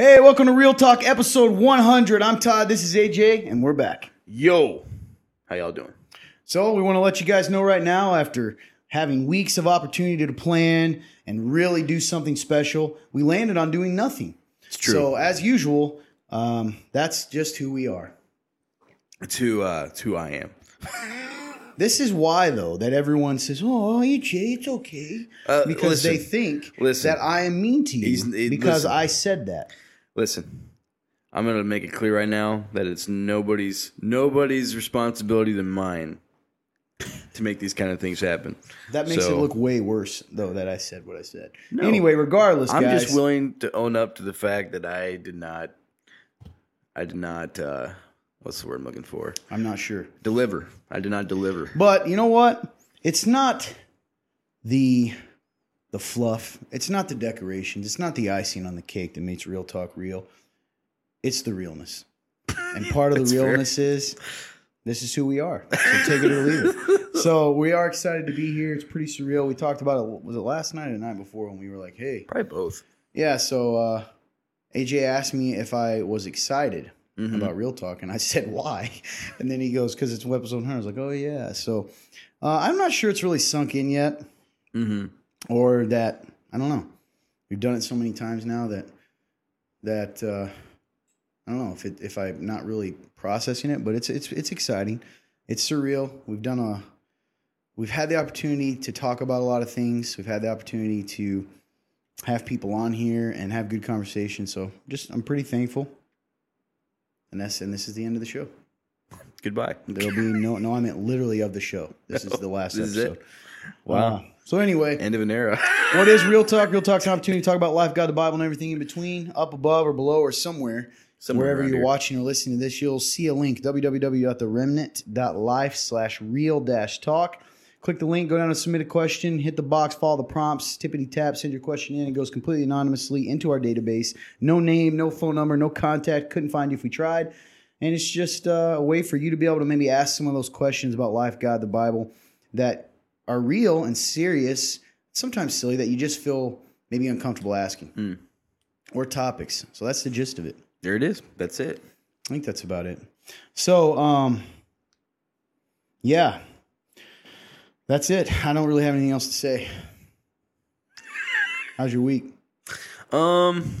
Hey, welcome to Real Talk episode 100. I'm Todd, this is AJ, and we're back. Yo, how y'all doing? So, we want to let you guys know right now after having weeks of opportunity to plan and really do something special, we landed on doing nothing. It's true. So, as usual, um, that's just who we are. It's who, uh, it's who I am. This is why, though, that everyone says, "Oh, AJ, it's okay," Uh, because listen, they think listen. that I am mean to you because listen. I said that. Listen, I'm gonna make it clear right now that it's nobody's nobody's responsibility than mine to make these kind of things happen. That makes So, it look way worse, though, that I said what I said. No. Anyway, regardless, I'm guys, just willing to own up to the fact that I did not, I did not. uh What's the word I'm looking for? I'm not sure. Deliver. I did not deliver. But you know what? It's not the the fluff. It's not the decorations. It's not the icing on the cake that makes real talk real. It's the realness. And part of the fair. realness is this is who we are. So take it or leave it. So we are excited to be here. It's pretty surreal. We talked about it. Was it last night or the night before when we were like, "Hey, Probably both. yeah." So uh, AJ asked me if I was excited Mhm. about real talk and i said why and then he goes because it's episode 100 i was like oh yeah so uh, i'm not sure it's really sunk in yet hmm or that i don't know we've done it so many times now that that uh, i don't know if it if i'm not really processing it but it's it's it's exciting it's surreal we've done a we've had the opportunity to talk about a lot of things we've had the opportunity to have people on here and have good conversation so just i'm pretty thankful and that's and this is the end of the show Goodbye. There'll be no no. I meant literally of the show. This is the last This is episode. it? Wow. So anyway, End of an era. what is real talk? Real talk's an opportunity to talk about life, God, the Bible, and everything in between, up above or below or somewhere. Somewhere Wherever you're here. watching or listening to this, you'll see a link www.theremnant.life slash real dash talk. Click the link, go down and submit a question, hit the box, follow the prompts, tippity tap, send your question in. It goes completely anonymously into our database. No name, no phone number, no contact. Couldn't find you if we tried. And it's just uh, a way for you to be able to maybe ask some of those questions about life, God, the Bible that are real and serious, sometimes silly, that you just feel maybe uncomfortable asking, Hmm. or topics. So that's the gist of it. There it is. That's it. I think that's about it. So, um, yeah, that's it. I don't really have anything else to say. How's your week? Um,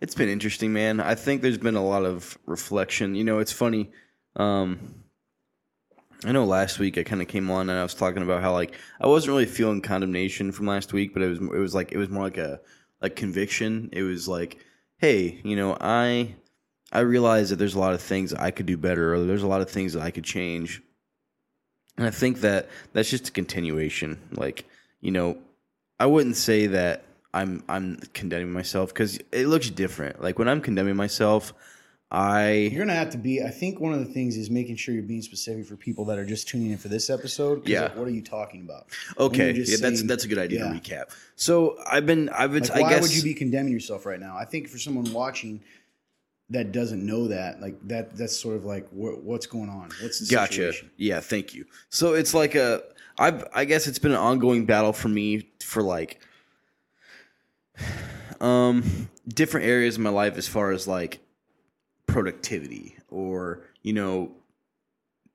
it's been interesting, man. I think there's been a lot of reflection. You know, it's funny. Um, I know last week I kind of came on and I was talking about how like I wasn't really feeling condemnation from last week, but it was it was like it was more like a like conviction. It was like, hey, you know, I I realize that there's a lot of things I could do better, or there's a lot of things that I could change. And I think that that's just a continuation. Like, you know, I wouldn't say that I'm I'm condemning myself because it looks different. Like when I'm condemning myself, I You're gonna have to be. I think one of the things is making sure you're being specific for people that are just tuning in for this episode. Yeah. like, what are you talking about? okay. Yeah, that's that's a good idea yeah. to recap. So I've been I've been Like, I why guess would you be condemning yourself right now? I think for someone watching that doesn't know that, like that, that's sort of like wh- what's going on. What's the Gotcha. situation? Yeah, thank you. So it's like a I've I guess it's been an ongoing battle for me for like um different areas of my life as far as like productivity or you know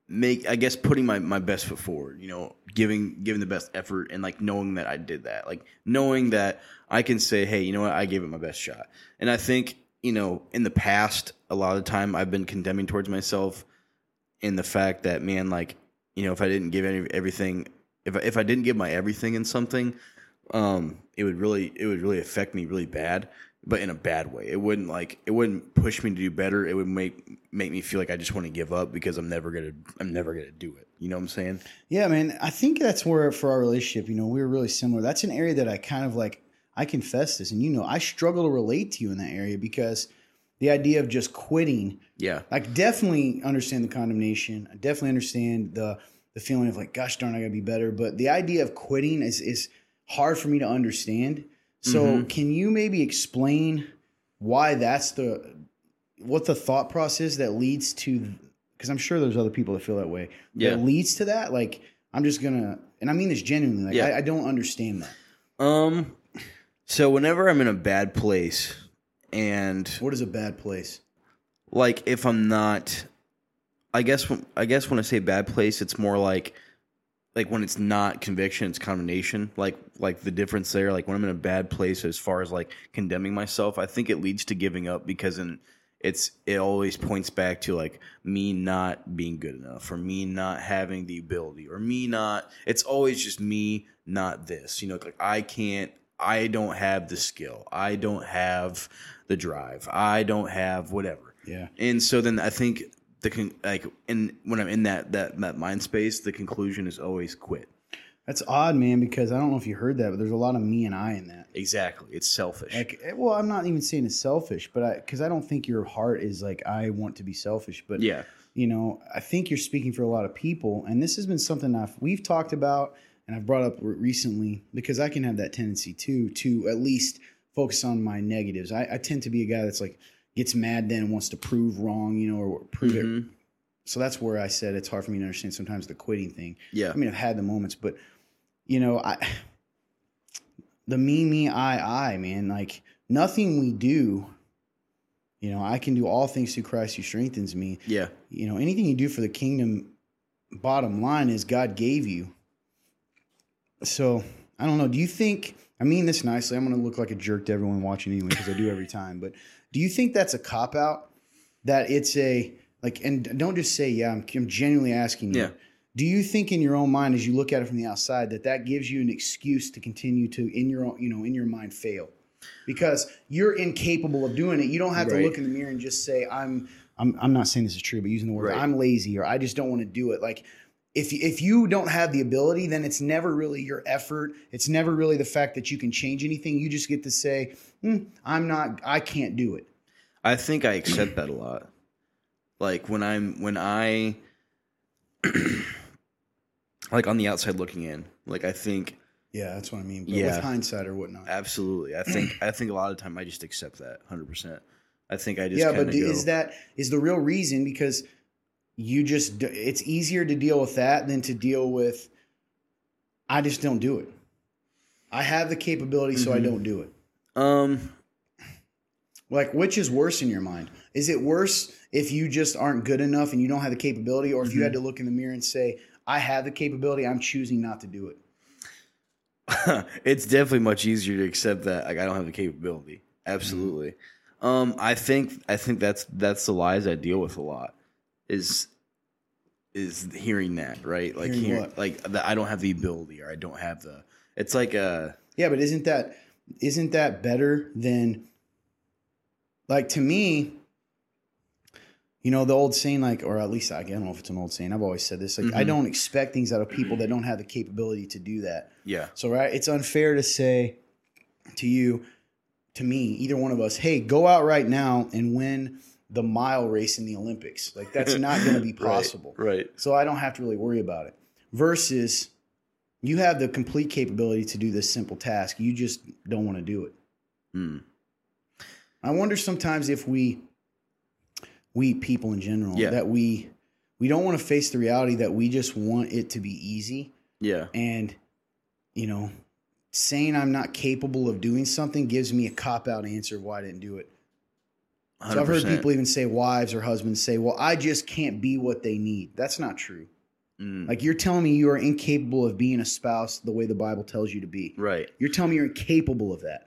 make I guess putting my, my best foot forward, you know, giving giving the best effort and like knowing that I did that. Like knowing that I can say, hey, you know what, I gave it my best shot. And I think, you know, in the past, a lot of the time I've been condemning towards myself in the fact that, man, like, you know, if I didn't give any everything if if I didn't give my everything in something, um, it would really it would really affect me really bad, but in a bad way. It wouldn't like it wouldn't push me to do better. It would make make me feel like I just want to give up because I'm never gonna I'm never gonna do it. You know what I'm saying? Yeah, man. I think that's where for our relationship, you know, we were really similar. That's an area that I kind of like. I confess this, and you know, I struggle to relate to you in that area because the idea of just quitting. Yeah. I definitely understand the condemnation. I definitely understand the the feeling of like, gosh darn, I gotta be better. But the idea of quitting is is hard for me to understand. So, Mhm. can you maybe explain why that's the what the thought process that leads to? Because I'm sure there's other people that feel that way. Yeah. That leads to that. Like, I'm just gonna, and I mean this genuinely. Like, Yeah. I, I don't understand that. Um. So whenever I'm in a bad place, and What is a bad place? like if I'm not, I guess when I guess when I say bad place, it's more like like when it's not conviction, it's condemnation. Like like the difference there. Like when I'm in a bad place as far as like condemning myself, I think it leads to giving up because in it's it always points back to like me not being good enough or me not having the ability or me not it's always just me not this you know like i can't i don't have the skill i don't have the drive i don't have whatever Yeah. and so then i think the con- like in when i'm in that that that mind space the conclusion is always quit That's odd, man, because I don't know if you heard that, but there's a lot of me and I in that. exactly it's selfish Like, eh, well, I'm not even saying it's selfish, but I, because I don't think your heart is like, I want to be selfish, but yeah you know, I think you're speaking for a lot of people, and this has been something I've we've talked about and I've brought up recently because I can have that tendency too to at least focus on my negatives. I, I tend to be a guy that's like gets mad then and wants to prove wrong, you know, or prove it. Mhm. So that's where I said it's hard for me to understand sometimes the quitting thing. yeah I mean, I've had the moments, but you know, I the me, me, I, I, man, like nothing we do. You know, I can do all things through Christ who strengthens me. yeah You know, anything you do for the kingdom, bottom line is God gave you. So I don't know. Do you think? I mean this nicely. I'm going to look like a jerk to everyone watching anyway because I do every time. But do you think that's a cop out? That it's a like, and don't just say yeah. I'm, I'm genuinely asking you. Yeah. Do you think in your own mind, as you look at it from the outside, that that gives you an excuse to continue to in your own, you know, in your mind fail? Because you're incapable of doing it. You don't have to look in the mirror and just say, "I'm." I'm, I'm not saying this is true, but using the word Right. I'm lazy or I just don't want to do it. Like if if you don't have the ability, then it's never really your effort. It's never really the fact that you can change anything. You just get to say, "Hmm, I'm not. I can't do it. I think I accept that a lot. Like when I'm when I like on the outside looking in, like I think Yeah, that's what I mean. But Yeah. with hindsight or whatnot. absolutely. I think I think a lot of time I just accept that 100%. I think I just yeah, but do, go, is that is the real reason because you just it's easier to deal with that than to deal with I just don't do it. I have the capability, so I Mhm. don't do it. um Like, which is worse in your mind? Is it worse if you just aren't good enough and you don't have the capability, or if you Mhm. had to look in the mirror and say, "I have the capability, I'm choosing not to do it"? it's definitely much easier to accept that like I don't have the capability. Absolutely. Um I think I think that's that's the lies I deal with a lot is is hearing that, right? Like Hearing hear, what? like that I don't have the ability or I don't have the it's like a Yeah, but isn't that isn't that better than like to me? You know the old saying, like, or at least I don't know if it's an old saying. I've always said this: like, I Mhm. don't expect things out of people that don't have the capability to do that. yeah. So, right, it's unfair to say to you, to me, either one of us, hey, go out right now and win the mile race in the Olympics. Like, that's not going to be Right, possible. Right. So, I don't have to really worry about it. Versus, you have the complete capability to do this simple task. You just don't want to do it. Mm. I wonder sometimes if we, we people in general, Yeah. that we, we don't want to face the reality that we just want it to be easy Yeah. and you know saying i'm not capable of doing something gives me a cop out answer of why i didn't do it so i've heard people even say wives or husbands say well i just can't be what they need that's not true Mm. like you're telling me you are incapable of being a spouse the way the bible tells you to be right. you're telling me you're incapable of that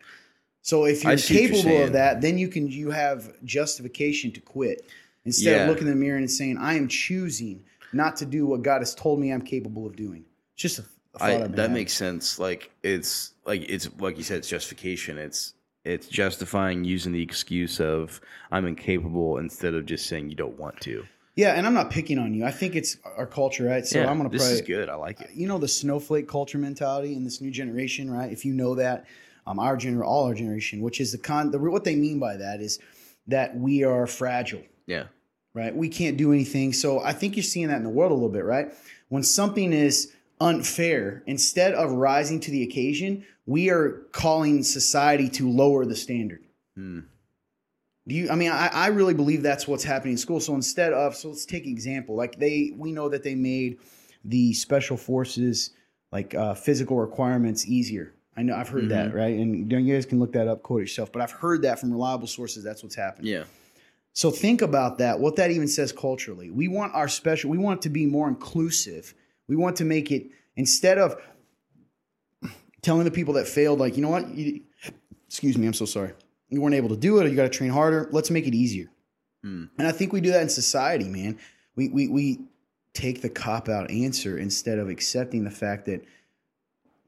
so if you're what you're capable of that then you can you have justification to quit instead Yeah. of looking in the mirror and saying i am choosing not to do what god has told me i'm capable of doing it's just a, a I, that having. makes sense. Like it's like it's like you said, it's justification. It's it's justifying using the excuse of I'm incapable instead of just saying you don't want to. Yeah, and I'm not picking on you. I think it's our culture, right? So Yeah, I'm gonna this probably, is good. I like it. you know, the snowflake culture mentality in this new generation, right? If you know that, um, our gener, all our generation, which is the con, the what they mean by that is that we are fragile, Yeah. right? We can't do anything. So I think you're seeing that in the world a little bit, right? When something is unfair, instead of rising to the occasion, we are calling society to lower the standard. Hmm. Do you? I mean, I, I really believe that's what's happening in school. So instead of, so let's take an example. Like they, we know that they made the special forces like uh, physical requirements easier, I know I've heard that, right? And you guys can look that up, quote yourself. But I've heard that from reliable sources. That's what's happening. Yeah. So think about that. What that even says culturally. We want our special. We want it to be more inclusive. We want to make it instead of telling the people that failed, like you know what, you, excuse me, I'm so sorry, you weren't able to do it, or you got to train harder. Let's make it easier. Hmm. And I think we do that in society, man. We we we take the cop out answer instead of accepting the fact that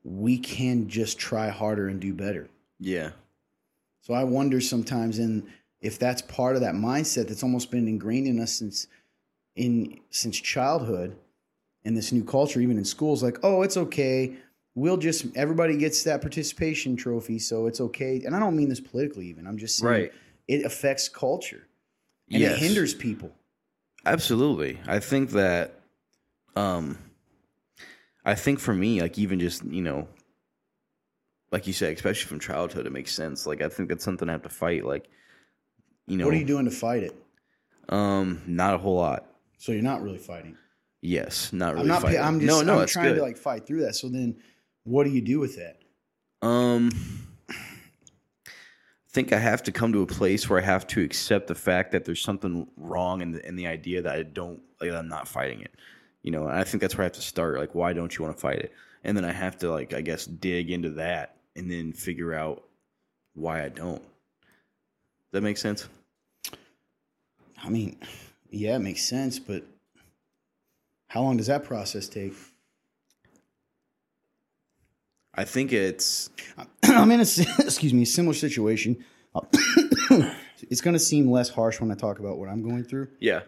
we can just try harder and do better. Yeah. So I wonder sometimes in if that's part of that mindset that's almost been ingrained in us since in since childhood in this new culture, even in schools, like, oh, it's okay. We'll just everybody gets that participation trophy, so it's okay. And I don't mean this politically even. I'm just saying Right. it affects culture. And Yes. it hinders people. Absolutely. I think that um I think for me, like even just, you know, like you said, especially from childhood, it makes sense. Like I think that's something I have to fight. Like, you know, What are you doing to fight it? um, not a whole lot. So you're not really fighting. Yes, not really. I'm not. fighting. I'm just. no, no, I'm trying good. to like fight through that. So then, what do you do with that? Um, I think I have to come to a place where I have to accept the fact that there's something wrong in the in the idea that I don't like I'm not fighting it. You know, and I think that's where I have to start. Like, why don't you want to fight it? And then I have to like I guess dig into that and then figure out why I don't. Does that make sense? I mean, yeah, it makes sense, but how long does that process take? I think it's I'm in a excuse me similar situation. it's going to seem less harsh when I talk about what I'm going through yeah.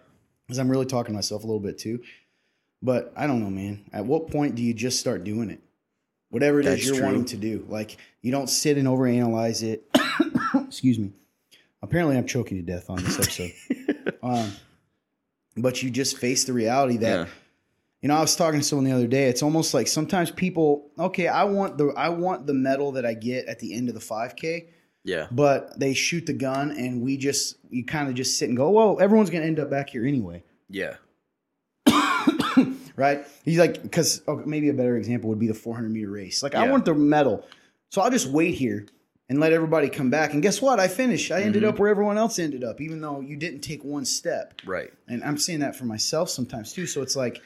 because I'm really talking to myself a little bit too. But I don't know, man. At what point do you just start doing it? Whatever it is you're true. wanting to do. Like you don't sit and overanalyze it. excuse me. Apparently, I'm choking to death on this episode. um, but you just face the reality that Yeah. You know, I was talking to someone the other day. It's almost like sometimes people, okay, I want the I want the medal that I get at the end of the 5K, Yeah. but they shoot the gun and we just you kind of just sit and go, "Whoa, everyone's going to end up back here anyway." Yeah. Right? He's like cuz okay, maybe a better example would be the 400 meter race. Like I want the medal. So I'll just wait here and let everybody come back. And guess what? I finished. I ended Mhm. up where everyone else ended up even though you didn't take one step. Right. and I'm saying that for myself sometimes too. So it's like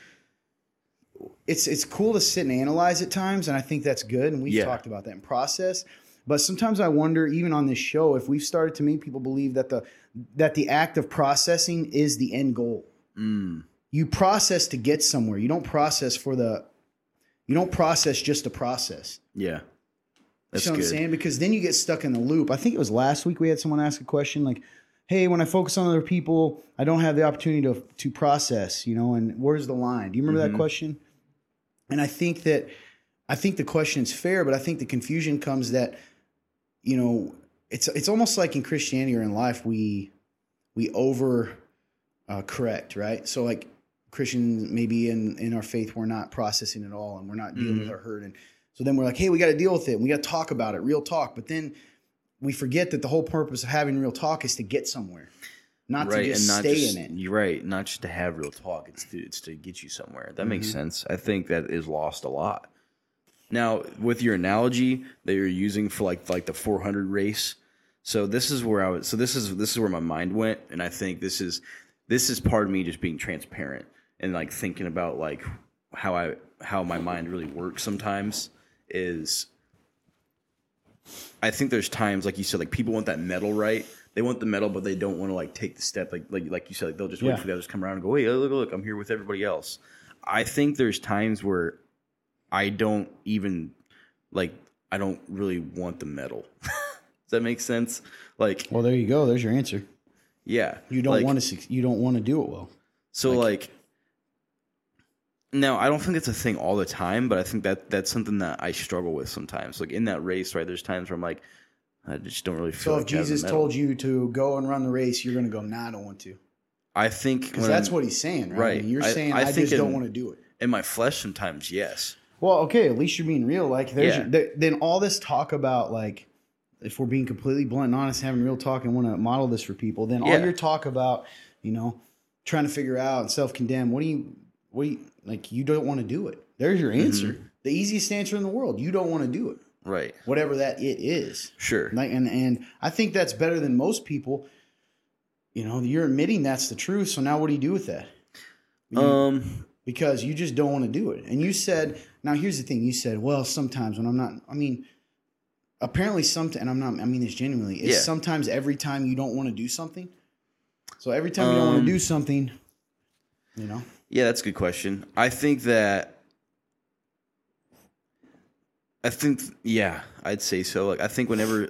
it's it's cool to sit and analyze at times, and I think that's good. And we've Yeah. talked about that in process. But sometimes I wonder, even on this show, if we've started to make people believe that the that the act of processing is the end goal. Mm. You process to get somewhere. You don't process for the you don't process just to process. Yeah. That's you know good. what I'm saying? Because then you get stuck in the loop. I think it was last week we had someone ask a question like, "Hey, when I focus on other people, I don't have the opportunity to to process." You know, and where's the line? Do you remember Mhm. that question? And I think that I think the question is fair, but I think the confusion comes that you know it's it's almost like in Christianity or in life we we over uh, correct, right? So like Christians maybe in in our faith we're not processing at all and we're not dealing Mhm. with our hurt and so then we're like, hey, we got to deal with it. We got to talk about it, real talk. But then we forget that the whole purpose of having real talk is to get somewhere, not to just stay just, in it. You're right, not just to have real talk. It's to it's to get you somewhere. That makes Mhm. sense. I think that is lost a lot. Now, with your analogy that you're using for like like the 400 race, so this is where I was. So this is this is where my mind went, and I think this is this is part of me just being transparent and like thinking about like how I how my mind really works sometimes is I think there's times like you said like people want that medal right they want the medal but they don't want to like take the step like like like you said like, they'll just Yeah. wait for the others to come around and go hey look look I'm here with everybody else I think there's times where I don't even like I don't really want the medal does that make sense like Well, there you go. There's your answer. yeah You don't like- want to. You don't want to do it well. so like, now I don't think it's a thing all the time, but I think that that's something that I struggle with sometimes. Like in that race, right? There's times where I'm like, I just don't really feel. So like if Jesus told you to go and run the race, you're going to go, nah, I don't want to. I think Because that's I'm- what he's saying, right? Right. I mean, you're I- saying I I, just don't want to do it. in my flesh sometimes, yes. Well, okay, at least you're being real. Like, there's Yeah. th- then all this talk about like, if we're being completely blunt and honest, having real talk and want to model this for people, then all your talk about, you know, trying to figure out and self condemn. What do you, what do you like? You don't want to do it. There's your answer. Mm-hmm. The easiest answer in the world. You don't want to do it. Right. whatever that it is. Sure. Like, and and I think that's better than most people. You know, you're admitting that's the truth. So now, what do you do with that? You- Um. because you just don't want to do it. And you said, now here's the thing: you said, well, sometimes when I'm not, I mean, apparently, some, and I'm not, I mean this genuinely. It's Yeah. sometimes every time you don't want to do something. So every time you don't want Um, to do something, you know, Yeah, that's a good question. I think that. I think yeah, I'd say so. Like I think whenever,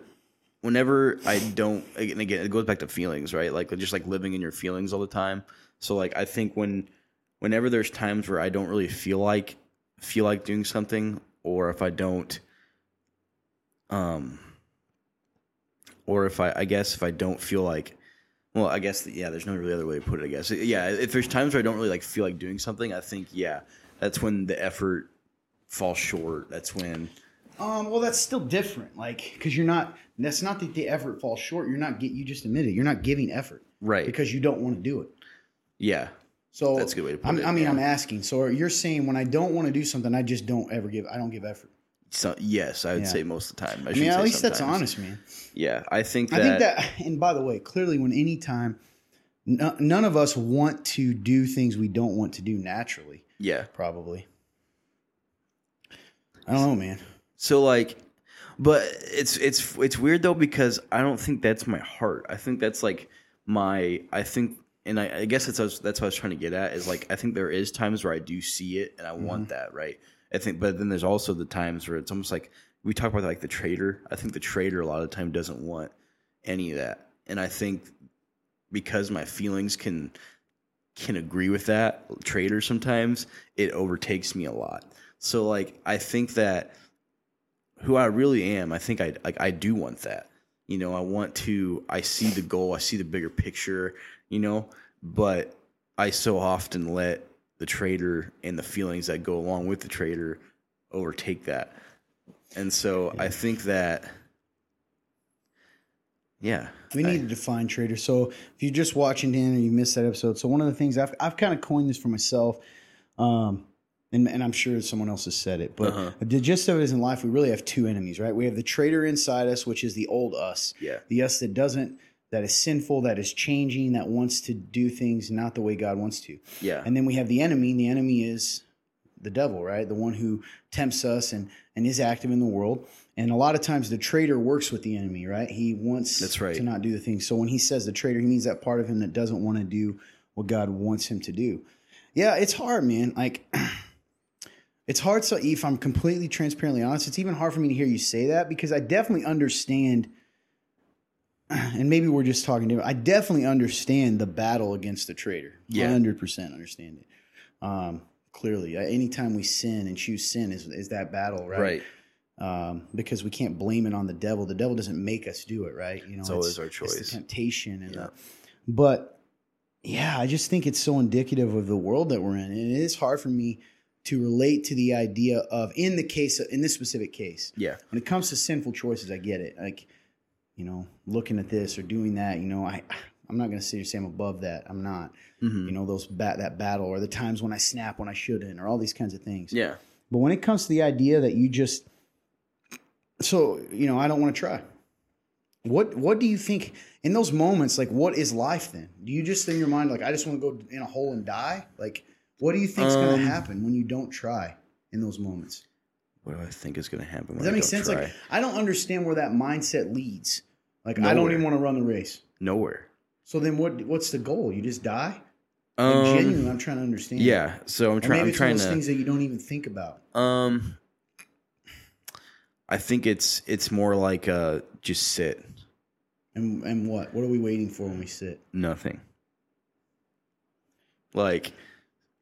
whenever I don't, and again, it goes back to feelings, right? Like just like living in your feelings all the time. So like I think when, whenever there's times where I don't really feel like feel like doing something, or if I don't, um, or if I I guess if I don't feel like well, I guess yeah. There's no really other way to put it. I guess yeah. If there's times where I don't really like feel like doing something, I think yeah, that's when the effort falls short. That's when um, well, that's still different. Like, because you're not, that's not that the effort falls short. You're not get, you just admit it. You're not giving effort right. because you don't want to do it. yeah, So That's a good way to put I'm, it, I mean, yeah. I'm asking. So you're saying when I don't want to do something, I just don't ever give. I don't give effort. so yes, I would Yeah. say most of the time. I, I mean, at least that's honest, man. Yeah, I think that. I think that, and by the way, clearly, when any time, no, none of us want to do things we don't want to do naturally. yeah. Probably. I don't know, man. So like, but it's it's it's weird though because I don't think that's my heart. I think that's like my. I think, and I, I guess that's what I was, that's what I was trying to get at is like I think there is times where I do see it and I mm-hmm. want that right. I think, but then there's also the times where it's almost like we talk about like the traitor. I think the traitor a lot of the time doesn't want any of that, and I think because my feelings can can agree with that traitor sometimes it overtakes me a lot so like i think that who i really am i think i like i do want that. You know i want to i see the goal i see the bigger picture you know? But i so often let the traitor and the feelings that go along with the traitor overtake that. And so i think that yeah We I- need to define traitor. So if you're just watching Dan or you missed that episode, so one of the things I've I've kind of coined this for myself, um, and, and I'm sure someone else has said it, but Uh-huh. the gist of it is in life we really have two enemies, right? We have the traitor inside us, which is the old us, yeah the us that doesn't, that is sinful, that is changing, that wants to do things not the way God wants to. yeah And then we have the enemy, and the enemy is the devil, right? The one who tempts us and and is active in the world. And a lot of times the traitor works with the enemy, right? He wants That's right. to not do the things. So when he says the traitor, he means that part of him that doesn't want to do what God wants him to do. Yeah, it's hard, man. Like it's hard. So if I'm completely transparently honest, it's even hard for me to hear you say that because I definitely understand. And maybe we're just talking to. I definitely understand the battle against the traitor. Yeah. hundred percent understand it. Um, clearly, Uh, anytime we sin and choose sin is is that battle, right? right um, because we can't blame it on the devil. The devil doesn't make us do it, right? You know, It's always our It's choice. the temptation, and Yeah. the, but yeah, I just think it's so indicative of the world that we're in, and it is hard for me to relate to the idea of in the case in this specific case yeah when it comes to sinful choices. I get it, like you know, looking at this or doing that. You know, I I'm not going to sit here and say I'm above that. I'm not. Mhm. You know, those bat that battle or the times when I snap when I shouldn't, or all these kinds of things. yeah But when it comes to the idea that you just so, you know, I don't want to try. What what do you think in those moments like what is life then? Do you just in your mind like I just want to go in a hole and die? Like what do you think's going Um, to happen when you don't try in those moments? what do i think is going to happen when Does that make sense? try? Like I don't understand where that mindset leads. Like I don't even want to run the race. nowhere So then what what's the goal? You just die? Like, um genuinely, I'm trying to understand. yeah so i'm trying maybe i'm it's trying of those to things that you don't even think about. Um, I think it's it's more like uh just sit And and what? What are we waiting for when we sit? nothing. Like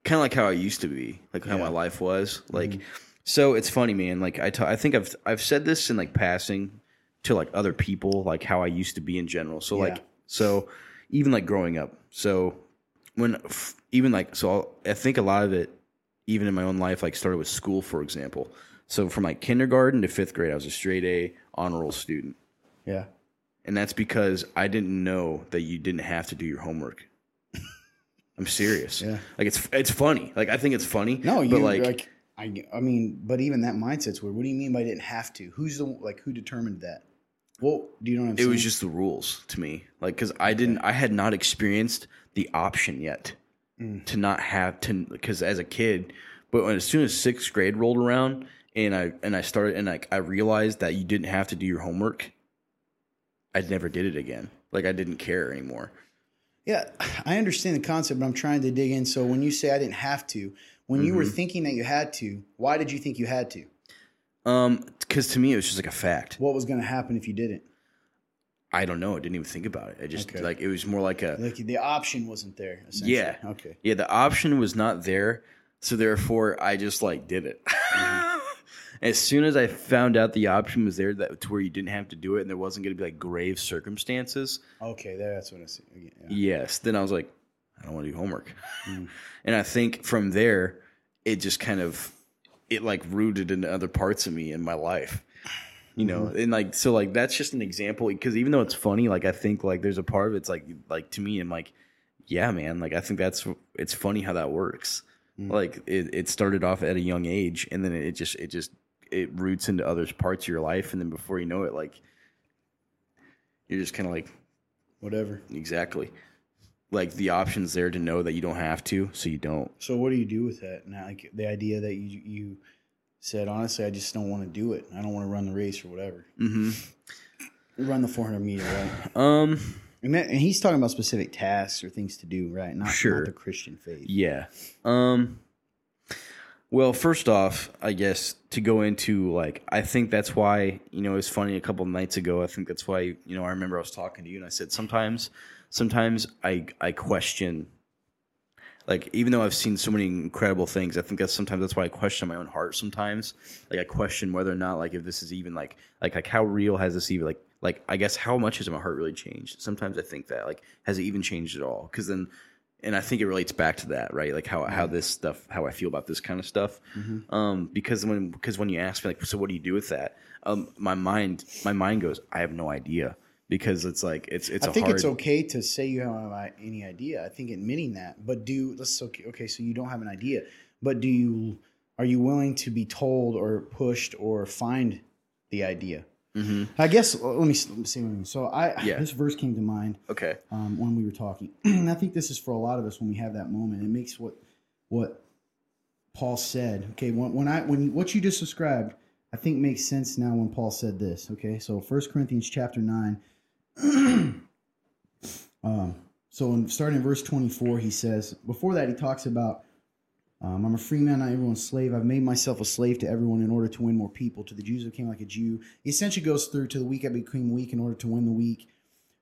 kind of like how I used to be, like how Yeah. my life was. Like Mhm. so it's funny, man. Like I I think I've I've said this in like passing to like other people, like how I used to be in general. So like so even like growing up. So when f- even like so I'll, I think a lot of it even in my own life like started with school for example. So from like kindergarten to 5th grade I was a straight A honor roll student. Yeah. And that's because I didn't know that you didn't have to do your homework. I'm serious. Yeah. Like it's it's funny. Like I think it's funny. No, you but like like I, I mean, but even that mindset's weird. What do you mean by didn't have to? Who's the like who determined that? Well, do you know It saying? was just the rules to me, like because I didn't, I had not experienced the option yet Mm. to not have to, because as a kid, but when, as soon as sixth grade rolled around and I and I started and like I realized that you didn't have to do your homework, I never did it again. Like I didn't care anymore. Yeah, I understand the concept, but I'm trying to dig in. So when you say I didn't have to, when you were Mm-hmm. thinking that you had to, why did you think you had to? Um, because to me it was just like a fact. What was going to happen if you didn't? I don't know. I didn't even think about it. I just Okay. like it was more like a Like the option wasn't there. Essentially. Yeah. Okay. yeah. The option was not there, so therefore I just like did it. As soon as I found out the option was there, that to where you didn't have to do it, and there wasn't going to be like grave circumstances. Okay, there. That's what I see. Yeah. Yes, then I was like, I don't want to do homework, Mm. and I think from there, it just kind of it like rooted into other parts of me in my life. You know, Mm-hmm. and like so, like that's just an example because even though it's funny, like I think like there's a part of it's like like to me, I'm like, yeah, man, like I think that's it's funny how that works. Mm. Like it, it started off at a young age, and then it just it just it roots into other parts of your life, and then before you know it, like you're just kind of like Whatever. exactly like the options there to know that you don't have to, so you don't. So what do you do with that? Now, like the idea that you you said, honestly, I just don't want to do it. I don't want to run the race or whatever. Mm-hmm. Run the 400 meter, right? Um. And, that, and he's talking about specific tasks or things to do, right? Not, Sure. not the Christian faith. Yeah. Um well, first off, I guess to go into like I think that's why, you know, it's funny a couple nights ago, I think that's why, you know, I remember I was talking to you and I said sometimes sometimes I I question like even though I've seen so many incredible things, I think that's sometimes that's why I question my own heart sometimes. Like I question whether or not like if this is even like like like how real has this even like like I guess how much has my heart really changed? Sometimes I think that like has it even changed at all? Because then and I think it relates back to that, right? Like how how this stuff, how I feel about this kind of stuff. Um, because when because when you ask me like, so what do you do with that? Um, my mind my mind goes, I have no idea because it's like it's it's I think hard. it's okay to say you don't have any idea. I think admitting that, but do let's okay. Okay, so you don't have an idea, but do you are you willing to be told or pushed or find the idea? Mhm. I guess uh, let me, let me see. What I mean. So I Yeah. this verse came to mind Okay. um, when we were talking, and I think this is for a lot of us when we have that moment. It makes what what Paul said. Okay, when, when I when what you just described, I think makes sense now when Paul said this. Okay, so First Corinthians chapter nine. um, so in, starting in verse twenty four, he says. Before that, he talks about. Um, I'm a free man, not everyone's slave. I've made myself a slave to everyone in order to win more people. To the Jews, I became like a Jew. He essentially goes through to the weak, I became weak in order to win the weak.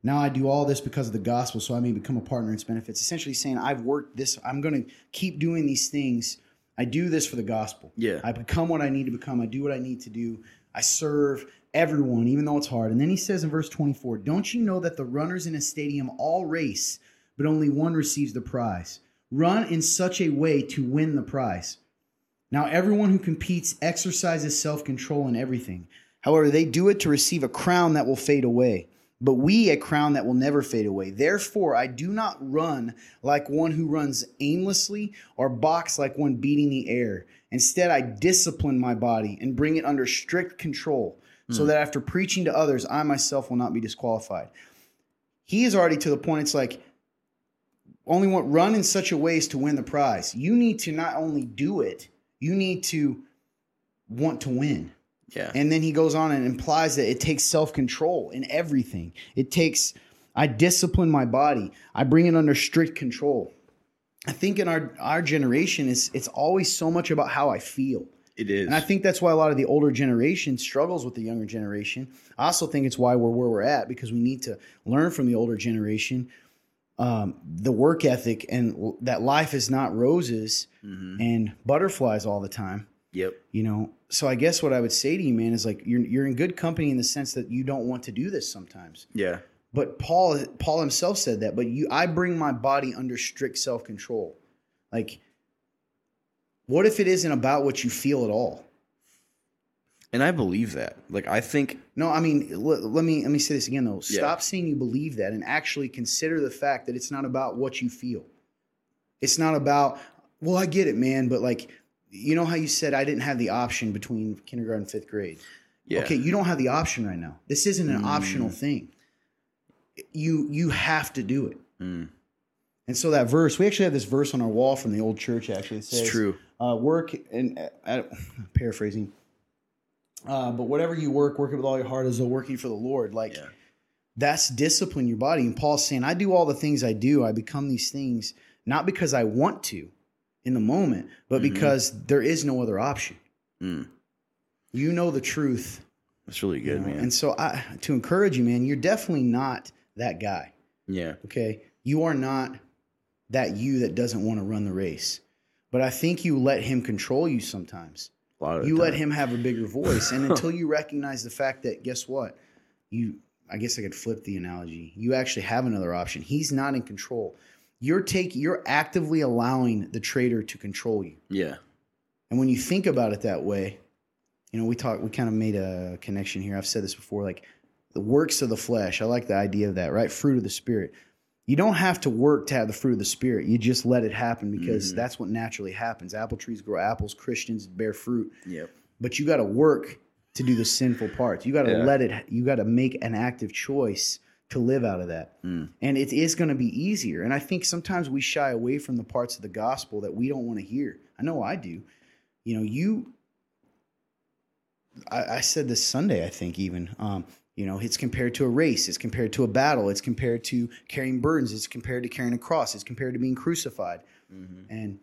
Now I do all this because of the gospel, so I may become a partner in its benefits. Essentially saying, I've worked this, I'm going to keep doing these things. I do this for the gospel. Yeah. I become what I need to become. I do what I need to do. I serve everyone, even though it's hard. And then he says in verse 24, Don't you know that the runners in a stadium all race, but only one receives the prize? Run in such a way to win the prize. Now, everyone who competes exercises self control in everything. However, they do it to receive a crown that will fade away, but we a crown that will never fade away. Therefore, I do not run like one who runs aimlessly or box like one beating the air. Instead, I discipline my body and bring it under strict control, so hmm. that after preaching to others, I myself will not be disqualified. He is already to the point, it's like, only want run in such a way as to win the prize. You need to not only do it, you need to want to win. Yeah. And then he goes on and implies that it takes self control in everything. It takes, I discipline my body, I bring it under strict control. I think in our our generation, it's it's always so much about how I feel. it is. And I think that's why a lot of the older generation struggles with the younger generation. I also think it's why we're where we're at because we need to learn from the older generation um, the work ethic and that life is not roses Mhm. and butterflies all the time. Yep. You know, so I guess what I would say to you, man, is like you're you're in good company in the sense that you don't want to do this sometimes. Yeah. But Paul Paul himself said that. But you, I bring my body under strict self control. Like, what if it isn't about what you feel at all? And I believe that. Like I think No, I mean, let, let me let me say this again though. Yeah. Stop saying you believe that and actually consider the fact that it's not about what you feel. It's not about, well, I get it, man, but like you know how you said I didn't have the option between kindergarten and fifth grade. Yeah. Okay, you don't have the option right now. This isn't an Mm. optional thing. You you have to do it. Mm. And so that verse, we actually have this verse on our wall from the old church. Actually, it says, It's true. Uh, work and uh, paraphrasing, uh, but whatever you work, work it with all your heart as though working for the Lord. Like Yeah. that's discipline your body. And Paul's saying, I do all the things I do. I become these things not because I want to in the moment, but Mhm. because there is no other option. Mm. You know the truth. That's really good, you know? man. And so I to encourage you, man, you're definitely not that guy. yeah. Okay. You are not that you that doesn't want to run the race. But I think you let him control you sometimes. A lot of You let him have a bigger voice. And until you recognize the fact that, guess what? You, I guess I could flip the analogy. You actually have another option. He's not in control. You're taking, you're actively allowing the traitor to control you. Yeah. And when you think about it that way, you know, we talk, we kind of made a connection here. I've said this before, like the works of the flesh. I like the idea of that, right? Fruit of the spirit. You don't have to work to have the fruit of the spirit. You just let it happen because Mhm. that's what naturally happens. Apple trees grow apples, Christians bear fruit, Yep. but you got to work to do the sinful parts. You got to Yeah. let it, you got to make an active choice to live out of that. Mm. And it is going to be easier. And I think sometimes we shy away from the parts of the gospel that we don't want to hear. I know I do. You know, you, I, I said this Sunday, I think, even, um, you know, it's compared to a race, it's compared to a battle, it's compared to carrying burdens, it's compared to carrying a cross, it's compared to being crucified. hmm And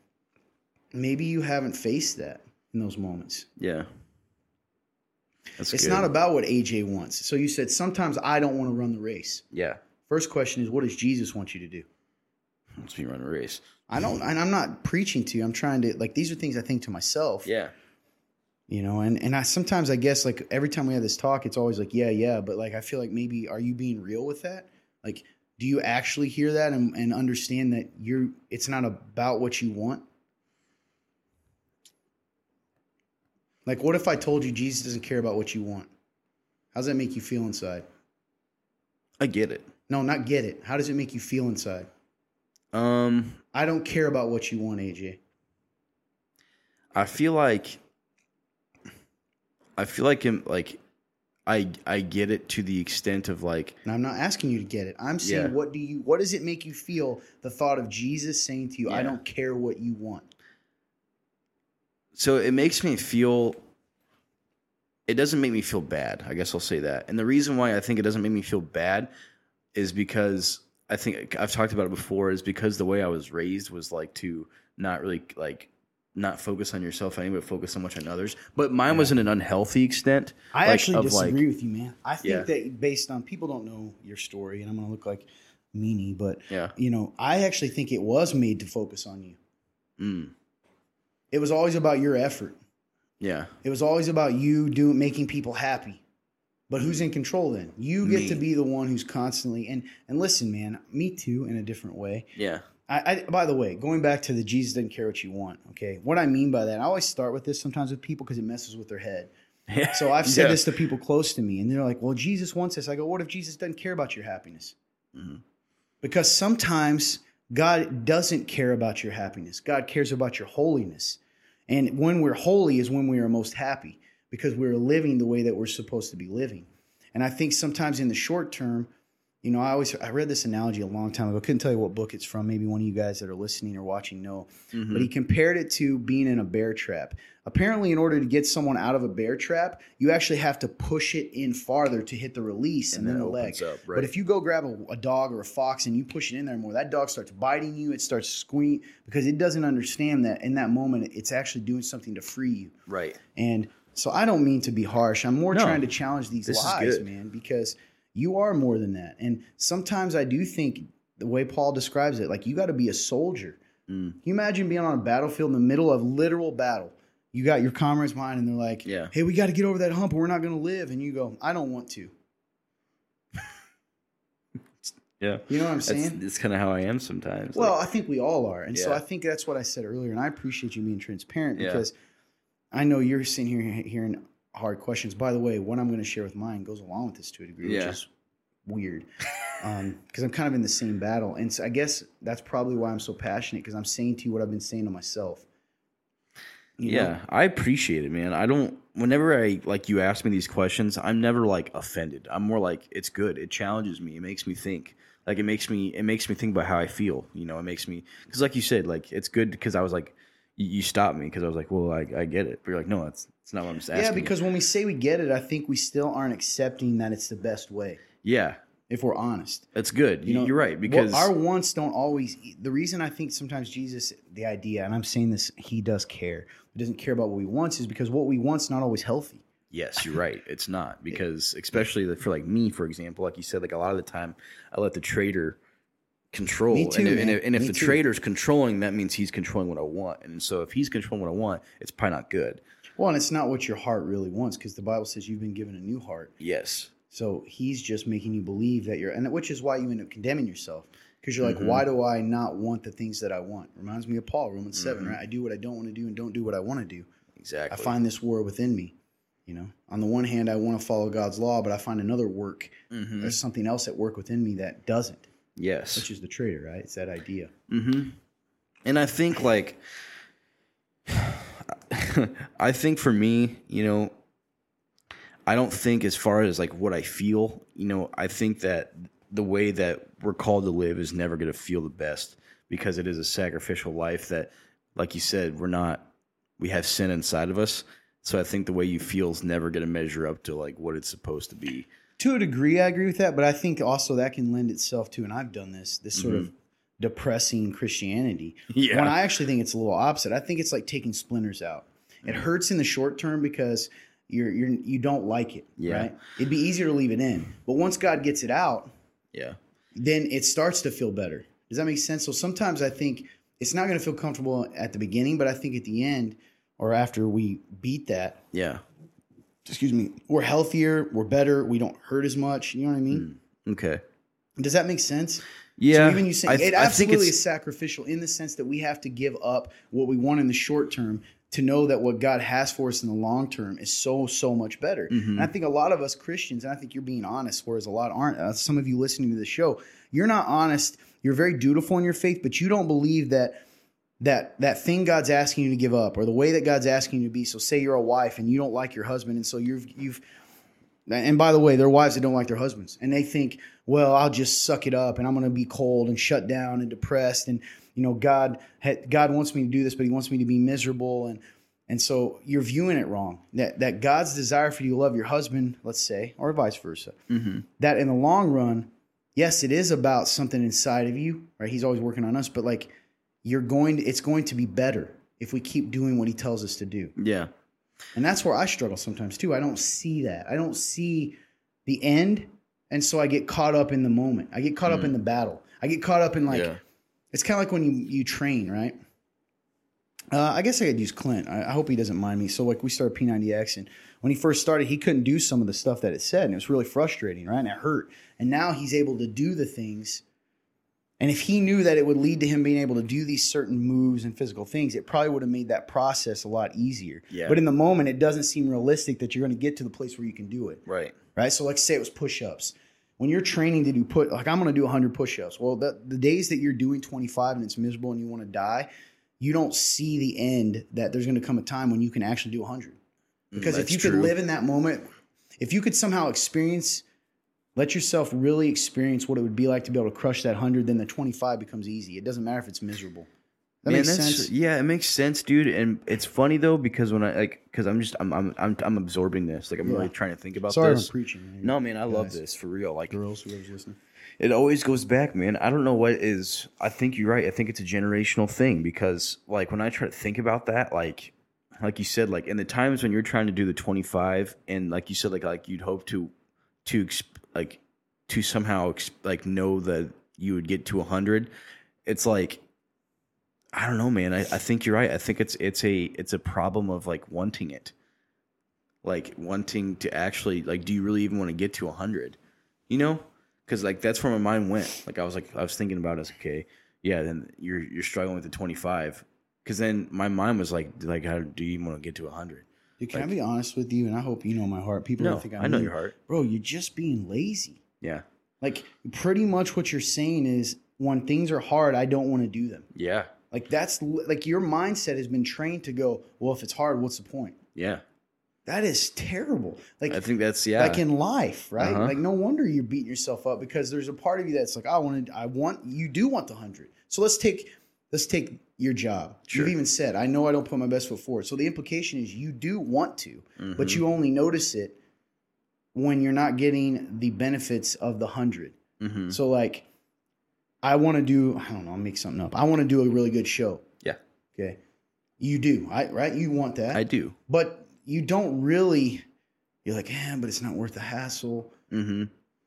maybe you haven't faced that in those moments. Yeah. That's It's good. not about what AJ wants. So you said, sometimes I don't want to run the race. Yeah. First question is, what does Jesus want you to do? Let's me run a race. I don't, and I'm not preaching to you. I'm trying to, like, these are things I think to myself, Yeah. You know, and, and I sometimes, I guess, like, every time we have this talk, it's always like, yeah, yeah. But, like, I feel like maybe, are you being real with that? Like, do you actually hear that and, and understand that you're, it's not about what you want? Like, what if I told you Jesus doesn't care about what you want? How does that make you feel inside? I get it. No, not get it. How does it make you feel inside? Um, I don't care about what you want, AJ. I feel like I feel like him like I I get it to the extent of like And I'm not asking you to get it. I'm saying, Yeah. what do you? What does it make you feel? The thought of Jesus saying to you, "I don't care what you want." so it makes me feel it doesn't make me feel bad i guess i'll say that and the reason why i think it doesn't make me feel bad is because i think i've talked about it before is because the way i was raised was like to not really like not focus on yourself anyway but focus so much on others but mine was in an unhealthy extent I like, actually disagree like- with you, man. I think Yeah. that based on people don't know your story, and I'm going to look like meanie, but yeah you know, I actually think it was made to focus on you. mm, It was always about your effort. yeah It was always about you doing making people happy. But who's in control then? You get Me. to be the one who's constantly and and listen, man. Me too, in a different way. yeah I, I by the way, going back to the Jesus doesn't care what you want. Okay, what I mean by that, I always start with this sometimes with people because it messes with their head. So I've said Yeah. this to people close to me, and they're like, "Well, Jesus wants this." I go, "What if Jesus doesn't care about your happiness?" Mhm. Because sometimes God doesn't care about your happiness. God cares about your holiness, and when we're holy is when we are most happy because we're living the way that we're supposed to be living. And I think sometimes in the short term, you know, I always I read this analogy a long time ago. I Couldn't tell you what book it's from. Maybe one of you guys that are listening or watching know. Mhm. But he compared it to being in a bear trap. Apparently, in order to get someone out of a bear trap, you actually have to push it in farther to hit the release and, And then the leg. up, But if you go grab a, a dog or a fox and you push it in there more, that dog starts biting you. It starts squealing because it doesn't understand that in that moment it's actually doing something to free you. right And so I don't mean to be harsh. I'm more No. tcan to challenge these lies, man, because you are more than that. And sometimes I do think the way Paul describes it, like you got to be a soldier. Mm. Can you imagine being on a battlefield in the middle of literal battle? You got your comrades behind, and they're like, Yeah. "Hey, we got to get over that hump, or we're not going to live." And you go, "I don't want to." yeah You know what I'm saying? that's kind of how i am sometimes Well, Like, I think we all are, and so I think that's what I said earlier, and I appreciate you being transparent Yeah. because I know you're sitting here hearing hard questions. By the way, what I'm going to share with mine goes along with this to a degree, Yeah. which is weird um, because I'm kind of in the same battle, and so I guess that's probably why I'm so passionate because I'm saying to you what I've been saying to myself. you know? Yeah, I appreciate it, man. I don't. Whenever I like you ask me these questions, I'm never like offended. I'm more like it's good. It challenges me. It makes me think. Like it makes me. It makes me think about how I feel. You know, it makes me because, like you said, like it's good because I was like, you, you stopped me because I was like, well, I, I get it. But you're like, no, that's it's not what I'm just asking. Yeah, you." because when we say we get it, I think we still aren't accepting that it's the best way. yeah, If we're honest, that's good. you know, you're right because our wants don't always. The reason I think sometimes Jesus, the idea, and I'm saying this, he does care. He doesn't care about what we want, is because what we want's not always healthy. Yes, you're right. It's not because, especially for like me, for example, like you said, like a lot of the time, I let the traitor control. Me too, and, if- and if, and if the too. traitor's controlling, that means he's controlling what I want. And so, if he's controlling what I want, it's probably not good. Well, and it's not what your heart really wants, because the Bible says you've been given a new heart. Yes. So he's just making you believe that you're, and which is why you end up condemning yourself. Because you're like, Mhm. why do I not want the things that I want? Reminds me of Paul, Romans 7, Mhm. right? I do what I don't want to do and don't do what I want to do. Exactly. I find this war within me. You know, on the one hand, I want to follow God's law, but I find another work. Mhm. There's something else at work within me that doesn't, Yes. which is the traitor, right? It's that idea. Mm-hmm. And I think like I think for me, you know, I don't think as far as like what I feel, you know, I think that the way that we're called to live is never going to feel the best because it is a sacrificial life that like you said, we're not we have sin inside of us. So I think the way you feel is never going to measure up to like what it's supposed to be. To a degree, I agree with that, but I think also that can lend itself to, and I've done this, this sort of mm-hmm. depressing Christianity. Yeah. When I actually think it's a little opposite. I think it's like taking splinters out. It mm-hmm. hurts in the short term because you're you're you don't like it. Yeah. Right. It'd be easier to leave it in, but once God gets it out, Yeah. then it starts to feel better. Does that make sense? So sometimes I think it's not going to feel comfortable at the beginning, but I think at the end or after we beat that, Yeah. Excuse me, we're healthier, we're better, we don't hurt as much. You know what I mean? Okay. Does that make sense? Yeah. So even you saying th- it I think absolutely it's- is sacrificial in the sense that we have to give up what we want in the short term to know that what God has for us in the long term is so so much better. Mhm. And I think a lot of us Christians, and I think you're being honest, whereas a lot aren't. Uh, some of you listening to the show, you're not honest. You're very dutiful in your faith, but you don't believe that that that thing God's asking you to give up, or the way that God's asking you to be. So, say you're a wife and you don't like your husband, and so you've you've and by the way, there are wives that don't like their husbands, and they think, well, I'll just suck it up, and I'm going to be cold and shut down and depressed, and you know, God, ha- God wants me to do this, but He wants me to be miserable, and and so you're viewing it wrong. That that God's desire for you to love your husband, let's say, or vice versa, Mm-hmm. that in the long run, yes, it is about something inside of you, right? He's always working on us, but like you're going, to, it's going to be better if we keep doing what He tells us to do. Yeah. And that's where I struggle sometimes too. I don't see that. I don't see the end. And so I get caught up in the moment. I get caught up in the battle. I get caught up in like, yeah. it's kind of like when you, you train, right? Uh, I guess I could use Clint. I, I hope he doesn't mind me. So like we started P90X and when he first started, he couldn't do some of the stuff that it said. And it was really frustrating, right? And it hurt. And now he's able to do the things. And if he knew that it would lead to him being able to do these certain moves and physical things, it probably would have made that process a lot easier. Yeah. But in the moment, it doesn't seem realistic that you're going to get to the place where you can do it, Right. right? So let's say it was push-ups. When you're training to do put, like I'm going to do 100 push-ups. Well, the, the days that you're doing 25 and it's miserable and you want to die, you don't see the end. That there's going to come a time when you can actually do 100. Because if Mm, That's you could live in that moment, if you could somehow experience, let yourself really experience what it would be like to be able to crush that 100, then the 25 becomes easy. It doesn't matter if it's miserable. That Man, makes sense. Yeah, it makes sense, dude. And it's funny though because when I like, because I'm just I'm I'm I'm, I'm absorbing this. Like I'm Yeah. really trying to think about Sorry this. I'm preaching. man. No, man, I love this for real. Like Girls, whoever's listening. it always goes back, man. I don't know what is. I think you're right. I think it's a generational thing because, like, when I try to think about that, like, like you said, like in the times when you're trying to do the 25, and like you said, like, like you'd hope to, to like, to somehow like know that you would get to 100. It's like, I don't know, man. I, I think you're right. I think it's it's a it's a problem of like wanting it, like wanting to actually like. Do you really even want to get to 100? You know because like that's where my mind went. Like I was like I was thinking about it. Okay, yeah. Then you're you're struggling with the 25. Because then my mind was like like how do you even want to get to 100? Dude, can I be honest with you? And I hope you know my heart. People No, don't think I'm I know mean. your heart. Bro, you're just being lazy. Yeah, Like, pretty much what you're saying is when things are hard, I don't want to do them. yeah, Like that's like your mindset has been trained to go, well, if it's hard, what's the point? Yeah. That is terrible. Like I think that's yeah. like in life, right? Uh-huh. Like no wonder you're beating yourself up because there's a part of you that's like, I want to, I want, you do want the hundred. So let's take, let's take your job. Sure. You've even said, I know I don't put my best foot forward. So the implication is you do want to, but Mhm. you only notice it when you're not getting the benefits of the 100. Mhm. So like, I want to do, I don't know, I'll make something up. I want to do a really good show. Yeah. Okay. You do, I, right? You want that, I do. but you don't really. You're like, yeah, but it's not worth the hassle. Mm-hmm.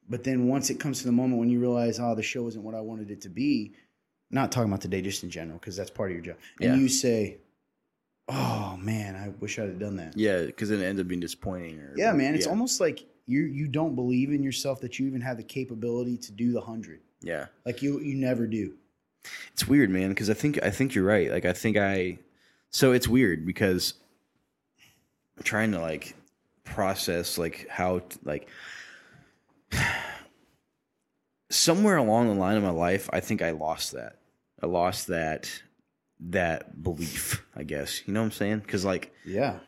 But then once it comes to the moment when you realize, oh, the show isn't what I wanted it to be, not talking about today, just in general, because that's part of your job. And Yeah. you say, oh man, I wish I'd have done that. Yeah, because then it ends up being disappointing. Or, Yeah, man, it's yeah. almost like you you don't believe in yourself that you even have the capability to do the hundred. yeah. Like you you never do. It's weird, man, because I think I think you're right. Like I think I so it's weird because I'm trying to like process like how like somewhere along the line of my life, I think I lost that. I lost that that belief, I guess. You know what I'm saying? Cuz like Yeah.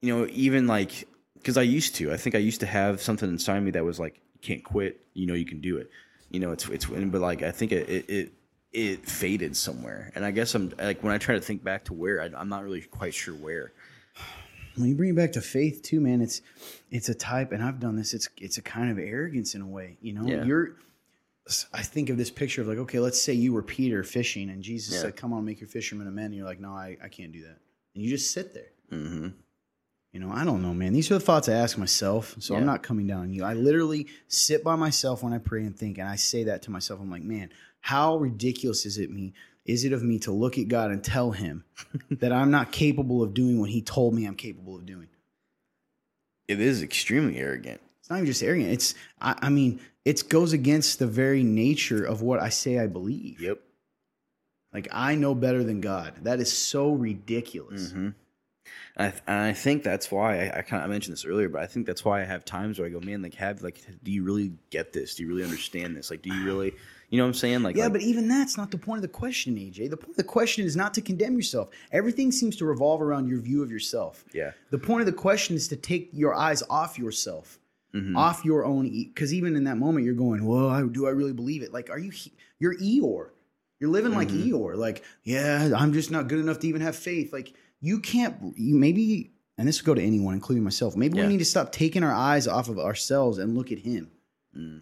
you know, even like because I used to. I think I used to have something inside me that was like, you can't quit. You know, you can do it. You know, it's it's. But like, I think it it it, it faded somewhere. And I guess I'm like when I try to think back to where, I, I'm not really quite sure where. When you bring it back to faith too, man, it's it's a type, and I've done this. It's it's a kind of arrogance in a way. You know, Yeah. you're. I think of this picture of like, okay, let's say you were Peter fishing, and Jesus Yeah. said, "Come on, make your fishermen a man." And you're like, "No, I, I can't do that," and you just sit there. Mm-hmm. You know, I don't know, man. These are the thoughts I ask myself. So I'm not coming down on you. I literally sit by myself when I pray and think, and I say that to myself. I'm like, man, how ridiculous is it me? Is it of me to look at God and tell him that I'm not capable of doing what he told me I'm capable of doing? It is extremely arrogant. It's not even just arrogant. It's, I, I mean, it goes against the very nature of what I say I believe. Yep. Like, I know better than God. That is so ridiculous. Mm-hmm. And I, and I think that's why I, I kind of mentioned this earlier, but I think that's why I have times where I go, man, like, have like, do you really get this? Do you really understand this? Like, do you really, you know what I'm saying? Like, Yeah, like- but even that's not the point of the question, AJ. The point of the question is not to condemn yourself. Everything seems to revolve around your view of yourself. yeah, The point of the question is to take your eyes off yourself, Mhm. off your own. Because even in that moment, you're going, "Well, I, do I really believe it?" Like, are you? he- You're Eeyore. You're living like Mhm. Eeyore. Like, yeah, I'm just not good enough to even have faith. Like, you can't. You maybe, and this would go to anyone, including myself. Maybe Yeah. we need to stop taking our eyes off of ourselves and look at Him. Mm.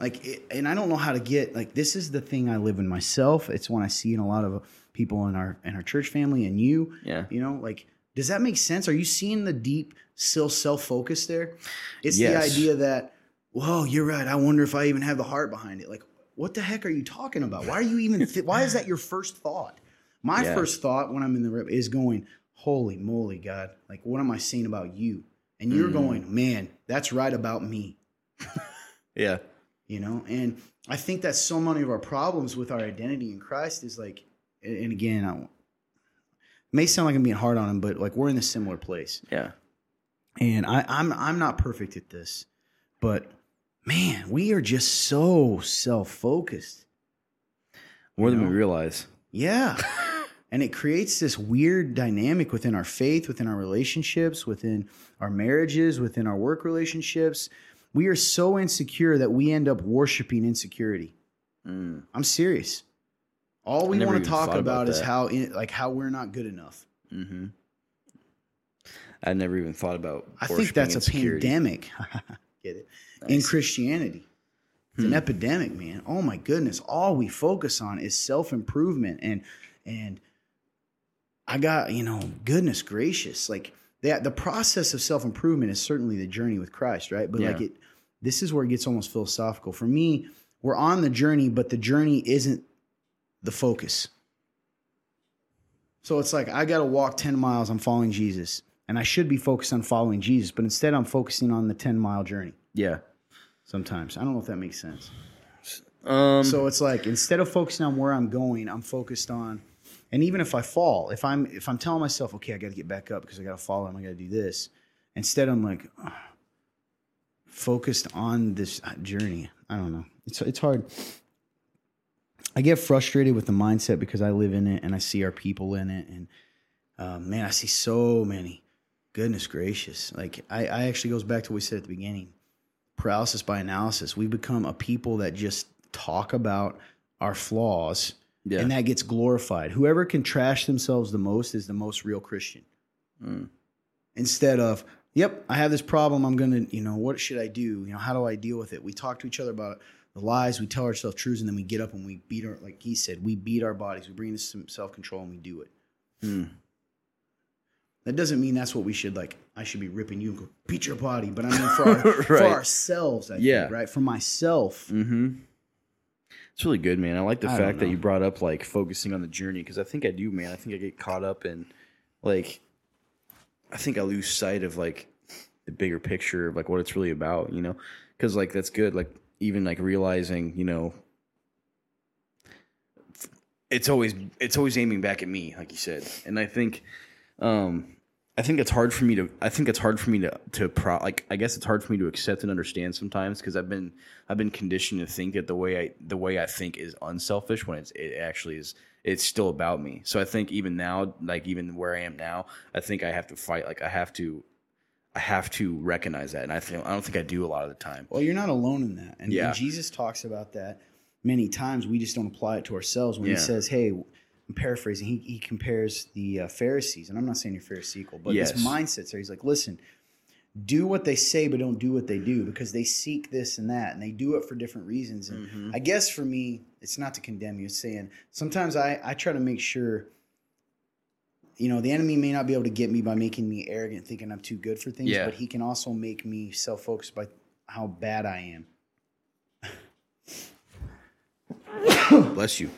like it, and i don't know how to get like this is the thing i live in myself it's one i see in a lot of people in our in our church family and you yeah. you know like does that make sense are you seeing the deep still self-focus there it's Yes. the idea that whoa you're right i wonder if i even have the heart behind it like what the heck are you talking about why are you even th- why is that your first thought my Yeah. first thought when i'm in the rip is going holy moly god like what am i saying about you and you're Mhm. going man that's right about me Yeah. you know and i think that so many of our problems with our identity in christ is like and again i may sound like i'm being hard on him but like we're in a similar place Yeah. and I, i'm i'm not perfect at this but man we are just so self-focused More than You we realize. yeah and it creates this weird dynamic within our faith within our relationships within our marriages within our work relationships we are so insecure that we end up worshiping insecurity Mm. I'm serious. All we want to talk about about, is how in, like how we're not good enough. hmm I never even thought about. I think that's a pandemic. Get it? In Christianity. It's Hmm. an epidemic, man. Oh my goodness. All we focus on is self-improvement and and I got, you know, goodness gracious. Like that the process of self-improvement is certainly the journey with Christ, right? But like it this is where it gets almost philosophical. For me, we're on the journey, but the journey isn't the focus. So it's like I got to walk 10 miles, I'm following Jesus. And I should be focused on following Jesus, but instead I'm focusing on the 10 mile journey Yeah. sometimes. I don't know if that makes sense. Um. So it's like instead of focusing on where I'm going, I'm focused on and even if I fall, if I'm if I'm telling myself, okay, I got to get back up because I got to follow him, I got to do this. Instead I'm like focused on this journey. I don't know. It's it's hard. I get frustrated with the mindset because I live in it and I see our people in it, and uh, man, I see so many. Goodness gracious! Like I, I actually goes back to what we said at the beginning: paralysis by analysis. We've become a people that just talk about our flaws, Yeah. and that gets glorified. Whoever can trash themselves the most is the most real Christian. Mm. Instead of, yep, I have this problem. I'm gonna, you know, what should I do? You know, how do I deal with it? We talk to each other about the lies. We tell ourselves truths, and then we get up and we beat our, like he said, we beat our bodies. We bring this some self control and we do it. Mm. That doesn't mean that's what we should like. I should be ripping you and go beat your body, but I mean for our, for ourselves. I Yeah. think, right for myself. Mm-hmm. It's really good, man. I like the I fact that you brought up like focusing on the journey because I think I do, man. I think I get caught up in like I think I lose sight of like the bigger picture of like what it's really about, you know? Because like that's good. Like even like realizing, you know, it's always it's always aiming back at me, like you said, and I think, um, I think it's hard for me to I think it's hard for me to to pro like I guess it's hard for me to accept and understand sometimes because I've been I've been conditioned to think that the way I the way I think is unselfish when it's it actually is it's still about me. So I think even now, like even where I am now, I think I have to fight. Like I have to, I have to recognize that, and I think I don't think I do a lot of the time. Well, you're not alone in that. And, Yeah. and Jesus talks about that many times. We just don't apply it to ourselves when Yeah. he says, hey, I'm paraphrasing, he, he compares the uh, Pharisees, and I'm not saying you're Pharisaical, but Yes. this mindset So He's like, listen, do what they say, but don't do what they do because they seek this and that, and they do it for different reasons. And Mm-hmm. I guess for me, it's not to condemn you, it's saying sometimes I, I try to make sure. You know, the enemy may not be able to get me by making me arrogant, thinking I'm too good for things, Yeah. but he can also make me self focused by how bad I am. Bless you.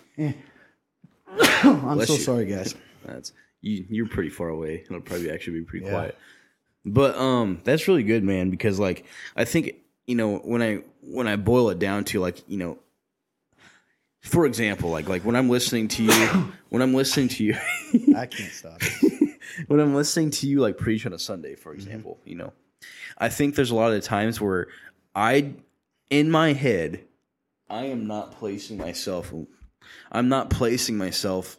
I'm Bless so you. sorry, guys. That's you. You're pretty far away. It'll probably actually be pretty Yeah. quiet. But um, that's really good, man. Because like I think you know when I when I boil it down to like you know, for example, like like when I'm listening to you, when I'm listening to you, I can't stop. when I'm listening to you like preach on a Sunday, for example, you know, I think there's a lot of times where I, in my head, I am not placing myself. I'm not placing myself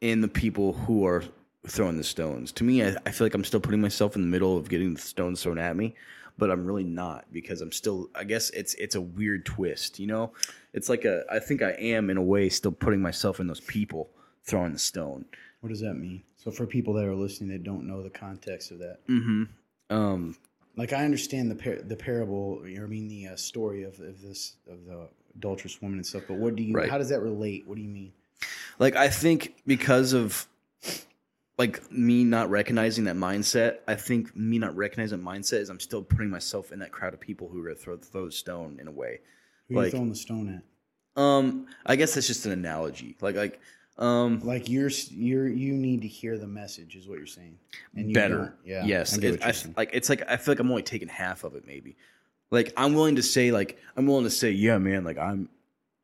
in the people who are throwing the stones. To me, I, I feel like I'm still putting myself in the middle of getting the stones thrown at me, but I'm really not because I'm still. I guess it's it's a weird twist, you know. It's like a. I think I am in a way still putting myself in those people throwing the stone. What does that mean? So, for people that are listening that don't know the context of that, Mm-hmm. Um, like I understand the par- the parable, or I mean the uh, story of, of this of the adulterous woman and stuff. But what do you? Right. How does that relate? What do you mean? like I think because of like me not recognizing that mindset, I think me not recognizing that mindset is I'm still putting myself in that crowd of people who are gonna throw throw the stone in a way. Who are you throwing the stone at? Um, I guess that's just an analogy. Like like um Like you're you're you need to hear the message, is what you're saying. And you better. don't. Yeah. Yes. I It- I, like it's like I feel like I'm only taking half of it maybe. Like I'm willing to say like I'm willing to say yeah man like I'm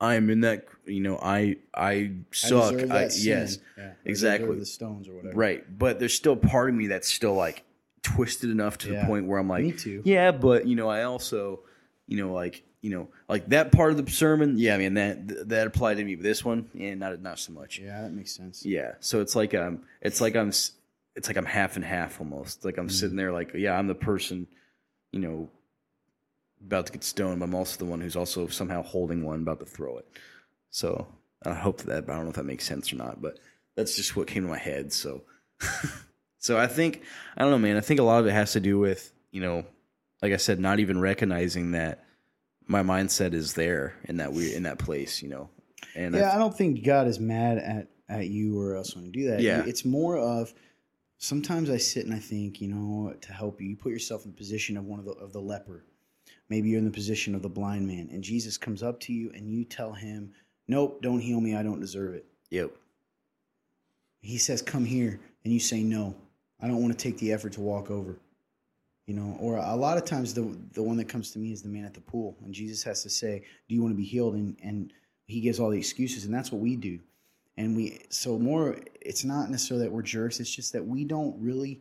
I am in that you know I I I suck I, that yes Yeah. I exactly. the stones or whatever. Right, but there's still part of me that's still like twisted enough to Yeah. the point where I'm like, Me too. yeah, but you know, I also, you know, like you know, like that part of the sermon, yeah, I mean that that applied to me, but this one, yeah, not not so much. Yeah, that makes sense. Yeah, so it's like um, it's like I'm, it's like I'm half and half almost. Like I'm Mm. sitting there, like yeah, I'm the person, you know, about to get stoned, but I'm also the one who's also somehow holding one about to throw it. So I hope that, but I don't know if that makes sense or not. But that's just what came to my head. So, so I think I don't know, man. I think a lot of it has to do with you know, like I said, not even recognizing that my mindset is there in that we in that place. You know, and I yeah, I don't think God is mad at at you or us when you do that. Yeah. it's more of sometimes I sit and I think, you know, to help you, you put yourself in the position of one of the of the leper. Maybe you're in the position of the blind man, and Jesus comes up to you and you tell him, "Nope, don't heal me. I don't deserve it." yep, He says, "Come here," and you say, "No, I don't want to take the effort to walk over." You know, or a lot of times the the one that comes to me is the man at the pool, and Jesus has to say, "Do you want to be healed?" And and he gives all the excuses, and that's what we do. And we so more. It's not necessarily that we're jerks. It's just that we don't really.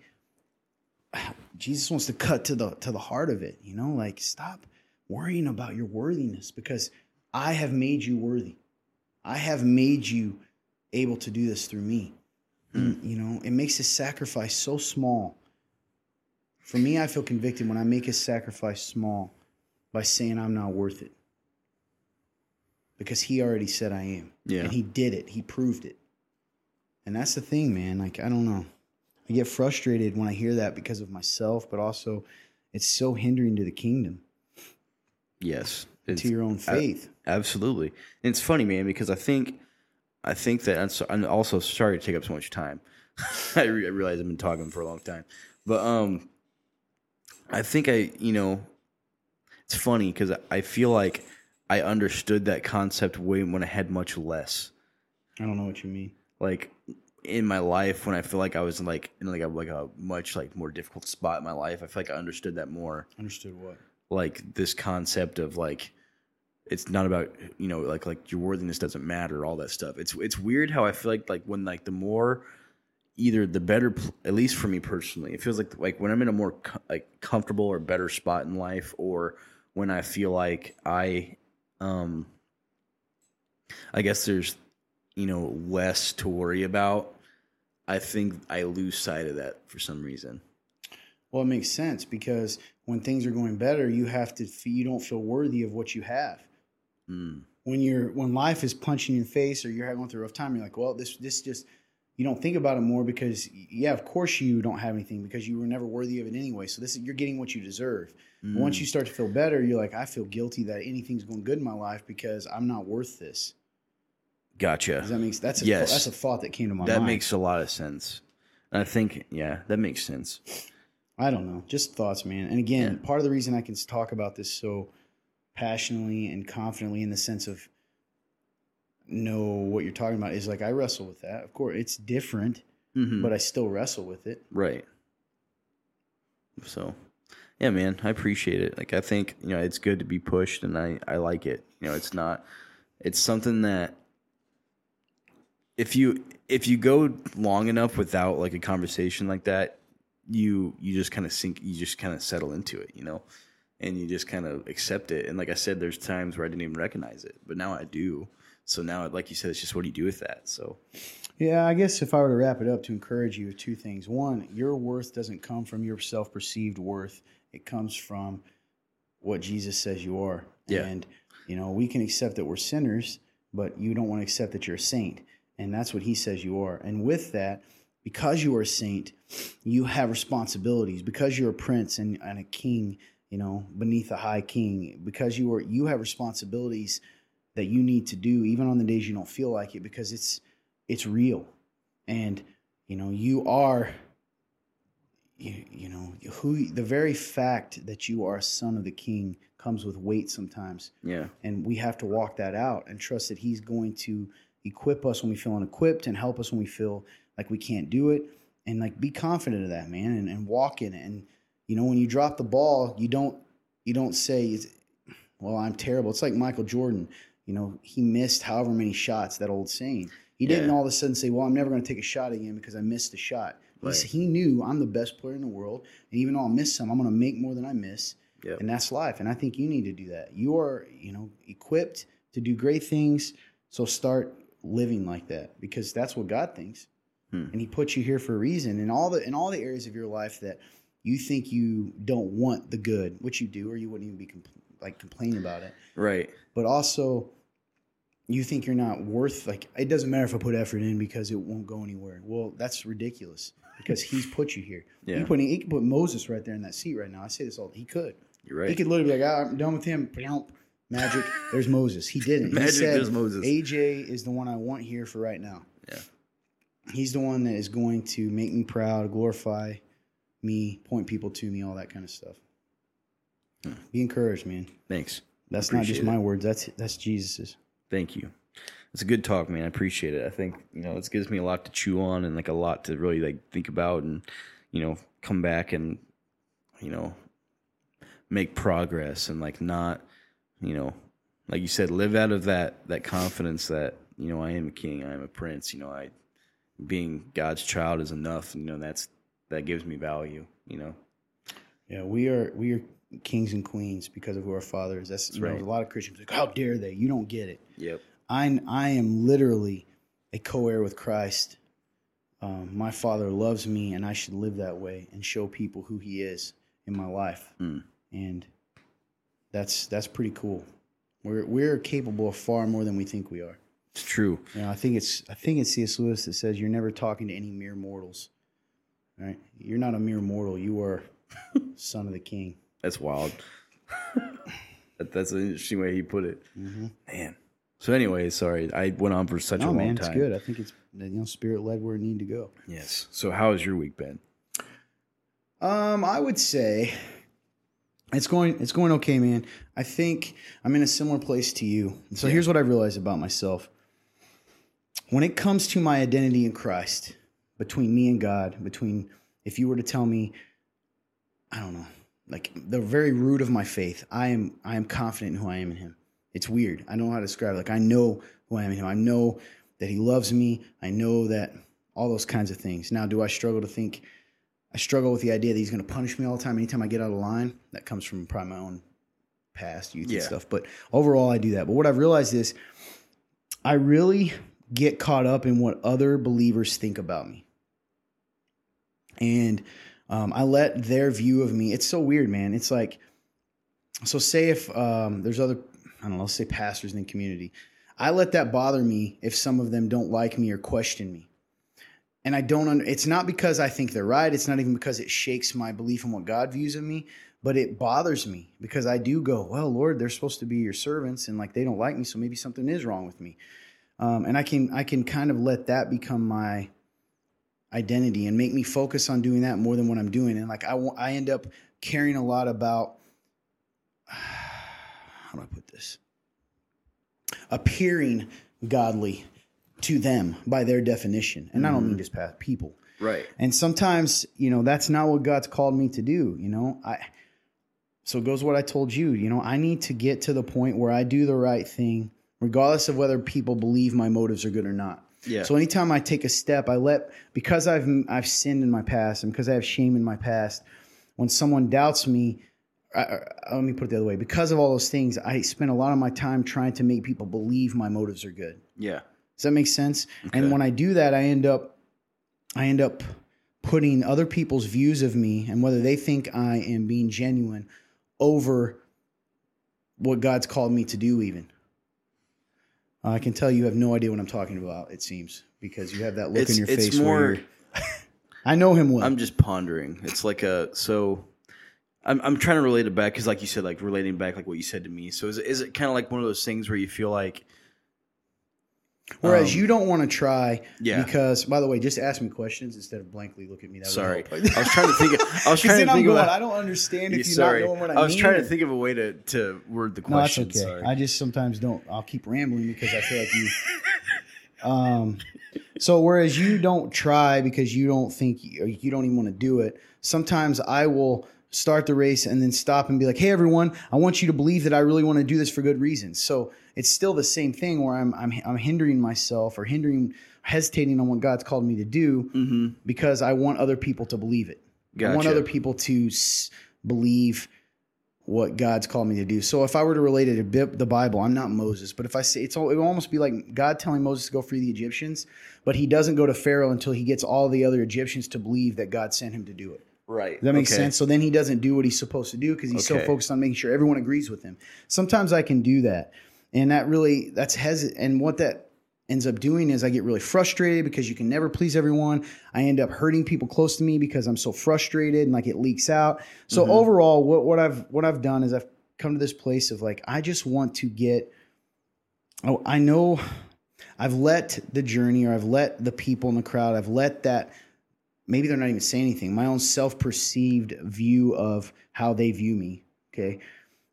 Jesus wants to cut to the to the heart of it. You know, like stop worrying about your worthiness because I have made you worthy. I have made you able to do this through me. You know, it makes his sacrifice so small. For me, I feel convicted when I make his sacrifice small by saying I'm not worth it. Because he already said I am. Yeah. And he did it. He proved it. And that's the thing, man. Like, I don't know. I get frustrated when I hear that because of myself, but also it's so hindering to the kingdom, Yes. To your own I- faith. Absolutely. And it's funny, man, because I think, I think that I'm, so, I'm also sorry to take up so much time. I, re- I realize I've been talking for a long time, but um, I think I, you know, it's funny because I feel like I understood that concept way when I had much less. I don't know what you mean. Like in my life, when I feel like I was like in like a like a much like more difficult spot in my life, I feel like I understood that more. Understood what? like this concept of like it's not about you know like like your worthiness doesn't matter all that stuff it's it's weird how i feel like like when like the more either the better at least for me personally it feels like like when i'm in a more co- like comfortable or better spot in life or when i feel like i um i guess there's you know less to worry about i think i lose sight of that for some reason Well, it makes sense because when things are going better, you have to you don't feel worthy of what you have. mm, When you're when life is punching you in the face or you're going through a rough time, you're like, well, this this just you don't think about it more because yeah, of course you don't have anything because you were never worthy of it anyway. So this is you're getting what you deserve. Mm. once you start to feel better, you're like, I feel guilty that anything's going good in my life because I'm not worth this. Gotcha Does that make that's a Yes. that's a thought that came to my that mind. That makes a lot of sense. I think, yeah, that makes sense. I don't know. Just thoughts, man. And again, Yeah. part of the reason I can talk about this so passionately and confidently in the sense of know what you're talking about is like I wrestle with that. Of course, it's different, Mhm. but I still wrestle with it. right. So, yeah, man, I appreciate it. Like, I think you know it's good to be pushed, and I I like it. You know, it's not. It's something that if you if you go long enough without like a conversation like that, you you just kind of sink. You just kind of settle into it. You know. And you just kind of accept it. And like I said, there's times where I didn't even recognize it, but now I do. So now, like you said, it's just what do you do with that? So Yeah, I guess if I were to wrap it up to encourage you, two things. One, your worth doesn't come from your self perceived worth, it comes from what Jesus says you are. Yeah. And, you know, we can accept that we're sinners, but you don't want to accept that you're a saint. And that's what he says you are. And with that, because you are a saint, you have responsibilities. Because you're a prince and, and a king, you know, beneath a high king, because you are you have responsibilities that you need to do even on the days you don't feel like it because it's it's real and you know you are you, you know who the very fact that you are a son of the king comes with weight sometimes yeah, and we have to walk that out and trust that he's going to equip us when we feel unequipped and help us when we feel like we can't do it. And like be confident of that man and, and walk in it. And you know when you drop the ball you don't you don't say well i'm terrible. It's like michael jordan you know he missed however many shots that old saying. He didn't all of a sudden say well i'm never going to take a shot again because i missed a shot. Right. he knew i'm the best player in the world and even though i'll miss some i'm going to make more than i miss. Yep. and that's life and i think you need to do that. You are you know equipped to do great things so start living like that because that's what god thinks Hmm. and he puts you here for a reason in all the in all the areas of your life that you think you don't want the good which you do or you wouldn't even be compl- like complaining about it right. but also you think you're not worth like it doesn't matter if i put effort in because it won't go anywhere well that's ridiculous because he's put you here Yeah. he, put, he could put moses right there in that seat right now i say this all he could You're right. he could literally be like, ah, I'm done with him. Magic. There's Moses. He didn't. Magic, he said, there's Moses. AJ is the one I want here for right now. Yeah. He's the one that is going to make me proud, glorify me, point people to me, all that kind of stuff. Hmm. Be encouraged, man. Thanks. That's not just my it. words. That's that's Jesus's. Thank you. It's a good talk, man. I appreciate it. I think you know it gives me a lot to chew on and like a lot to really like think about and you know come back and you know make progress and like not you know like you said live out of that that confidence that you know I am a king, I am a prince. You know I being God's child is enough. You know that's that gives me value. You know Yeah, we are we are kings and queens because of who our father is. That's, you know, right. a lot of Christians like, how dare they? You don't get it. Yep. I I am literally a co-heir with Christ. Um, my Father loves me, and I should live that way and show people who He is in my life. Mm. And that's that's pretty cool. We're we're capable of far more than we think we are. It's true. You know, I think it's I think it's C.S. Lewis that says you're never talking to any mere mortals. Right? You're not a mere mortal. You are son of the King. That's wild. that, that's an interesting way he put it. Mm-hmm. Man. So anyway, sorry, I went on for such a long man, time. it's good. I think it's you know spirit led where it need to go. Yes. So how has your week been? Um, I would say it's going it's going okay, man. I think I'm in a similar place to you. So here's what I realized about myself. When it comes to my identity in Christ, between me and God, between if you were to tell me, I don't know, like the very root of my faith, I am I am confident in who I am in Him. It's weird. I don't know how to describe it. Like I know who I am in Him. I know that He loves me. I know that all those kinds of things. Now, do I struggle to think? I struggle with the idea that he's going to punish me all the time. Anytime I get out of line, that comes from probably my own past youth Yeah. and stuff. But overall, I do that. But what I've realized is I really get caught up in what other believers think about me. And um, I let their view of me, it's so weird, man. It's like, so say if um, there's other, I don't know, let's say pastors in the community. I let that bother me if some of them don't like me or question me and I don't. It's not because I think they're right. It's not even because it shakes my belief in what God views of me. But it bothers me because I do go, well, Lord, they're supposed to be your servants, and like they don't like me, so maybe something is wrong with me. Um, and I can I can kind of let that become my identity and make me focus on doing that more than what I'm doing. And like I I end up caring a lot about how do I put this? Appearing godly to them by their definition. And I don't mean just past people. Right. And sometimes, you know, that's not what God's called me to do, you know. I so it goes what I told you, you know, I need to get to the point where I do the right thing regardless of whether people believe my motives are good or not. Yeah. So anytime I take a step, I let because I've I've sinned in my past and because I have shame in my past, when someone doubts me, I, I, let me put it the other way. Because of all those things, I spend a lot of my time trying to make people believe my motives are good. yeah. Does that make sense? Okay. And when I do that, I end up I end up putting other people's views of me and whether they think I am being genuine over what God's called me to do even. I can tell you have no idea what I'm talking about, it seems, because you have that look It's in your it's face more. where I know him well. I'm just pondering. It's like a so. I'm I'm trying to relate it back because, like you said, like relating back, like what you said to me. So is it, is it kind of like one of those things where you feel like, Whereas um, you don't want to try Yeah. because by the way, just ask me questions instead of blankly look at me. That sorry. I was trying to think. Of, I was trying to think going, about. I don't understand if you're sorry, not knowing what I, I was mean trying to think of a way to to word the question. No, that's okay. Sorry. I just sometimes don't. I'll keep rambling because I feel like you. Um, so whereas you don't try because you don't think you don't even want to do it, sometimes I will start the race and then stop and be like, "Hey, everyone, I want you to believe that I really want to do this for good reasons." So it's still the same thing where I'm I'm I'm hindering myself or hindering, hesitating on what God's called me to do mm-hmm. because I want other people to believe it. I want other people to s- believe what God's called me to do. So if I were to relate it to the Bible, I'm not Moses, but if I say it's all, it would almost be like God telling Moses to go free the Egyptians, but he doesn't go to Pharaoh until he gets all the other Egyptians to believe that God sent him to do it. Right. Does that makes Okay. sense? So then he doesn't do what he's supposed to do because he's so focused on making sure everyone agrees with him. Sometimes I can do that. And that really, that's hesit. And what that ends up doing is I get really frustrated because you can never please everyone. I end up hurting people close to me because I'm so frustrated and like it leaks out. So Mm-hmm. overall, what, what I've, what I've done is I've come to this place of like, I just want to get, oh, I know I've let the journey or I've let the people in the crowd, I've let that maybe they're not even saying anything. My own self-perceived view of how they view me. Okay,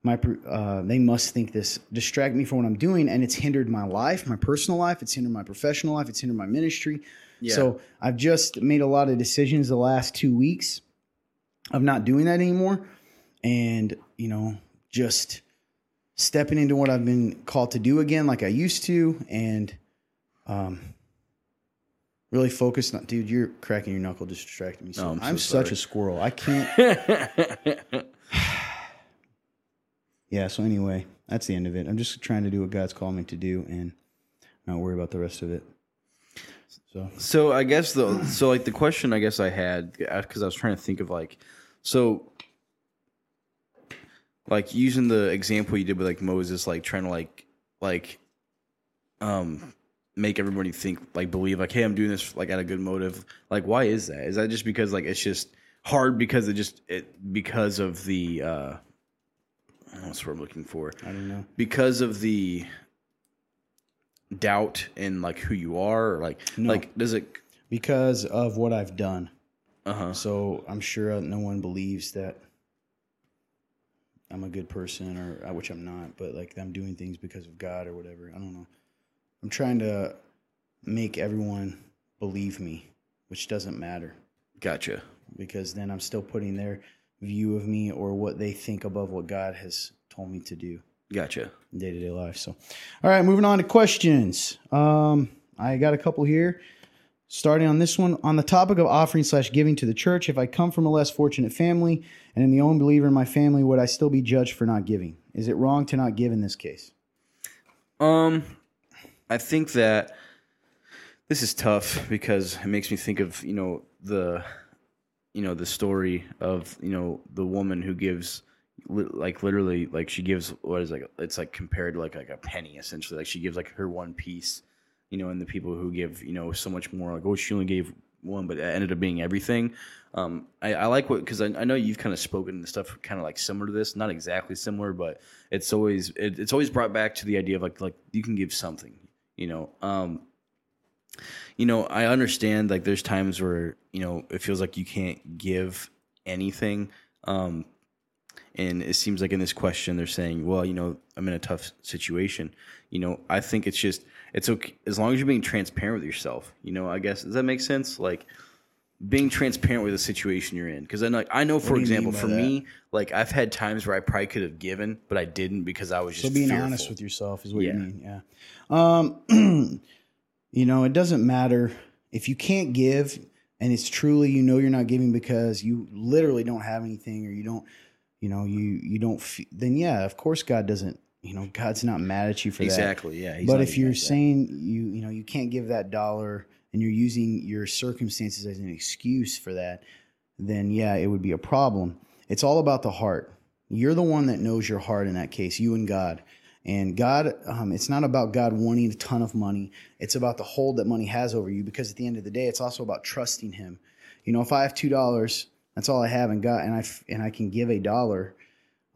my uh, they must think this distract me from what I'm doing, and it's hindered my life, my personal life. It's hindered my professional life. It's hindered my ministry. Yeah. So I've just made a lot of decisions the last two weeks of not doing that anymore, and you know, just stepping into what I've been called to do again, like I used to, and um, really focused on. Dude, you're cracking your knuckle, just distracting me. So Oh, I'm I'm, such a squirrel. I can't. Yeah. So anyway, that's the end of it. I'm just trying to do what God's called me to do, and not worry about the rest of it. So So I guess the so like the question I guess I had because I was trying to think of like so like using the example you did with like Moses like trying to like like um make everybody think like believe like hey I'm doing this like out of good motive like why is that is that just because like it's just hard because it just it because of the uh what's what I'm looking for I don't know. because of the doubt in like who you are or like No. like does it Because of what I've done. uh-huh So I'm sure no one believes that I'm a good person, or uh, which I'm not, but like I'm doing things because of God or whatever. I don't know. I'm trying to make everyone believe me, which doesn't matter gotcha because then I'm still putting their view of me or what they think above what God has told me to do gotcha day to day life. So, all right, moving on to questions. Um, I got a couple here. Starting on this one, on the topic of offering slash giving to the church, if I come from a less fortunate family and am the only believer in my family, would I still be judged for not giving? Is it wrong to not give in this case? um i think that this is tough because it makes me think of you know the you know the story of you know the woman who gives li- like literally like she gives what is like it's like compared to like like a penny essentially. Like she gives like her one piece you know and the people who give you know so much more like oh she only gave one but it ended up being everything. Um i, I like what because I, I know you've kind of spoken to stuff kind of like similar to this not exactly similar but it's always it, it's always brought back to the idea of like like you can give something you know? Um you know i understand like there's times where you know it feels like you can't give anything um and it seems like in this question they're saying well you know i'm in a tough situation you know i think it's just it's okay as long as you're being transparent with yourself you know i guess does that make sense like being transparent with the situation you're in because i like i know for do you mean example for that? me like i've had times where i probably could have given but i didn't because i was just So being fearful. honest with yourself is what Yeah. you mean. Yeah. Um, you know, it doesn't matter if you can't give and it's truly you know you're not giving because you literally don't have anything or you don't, you know, you you don't. F- then yeah, of course God doesn't. You know, God's not mad at you for that. exactly yeah but if you're like that. saying you you know you can't give that dollar and you're using your circumstances as an excuse for that then yeah it would be a problem it's all about the heart you're the one that knows your heart in that case you and god and god um, it's not about god wanting a ton of money it's about the hold that money has over you because at the end of the day it's also about trusting him you know if i have two dollars that's all i have and god and i and i can give a dollar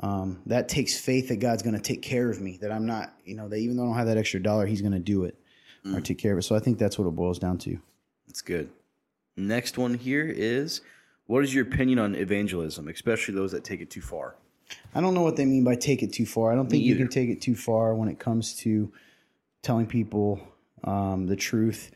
um, that takes faith that God's going to take care of me. That I'm not, you know, that even though I don't have that extra dollar, He's going to do it or take care of it. So I think that's what it boils down to. That's good. Next one here is what is your opinion on evangelism, especially those that take it too far? I don't know what they mean by take it too far. I don't think you can take it too far when it comes to telling people um, the truth.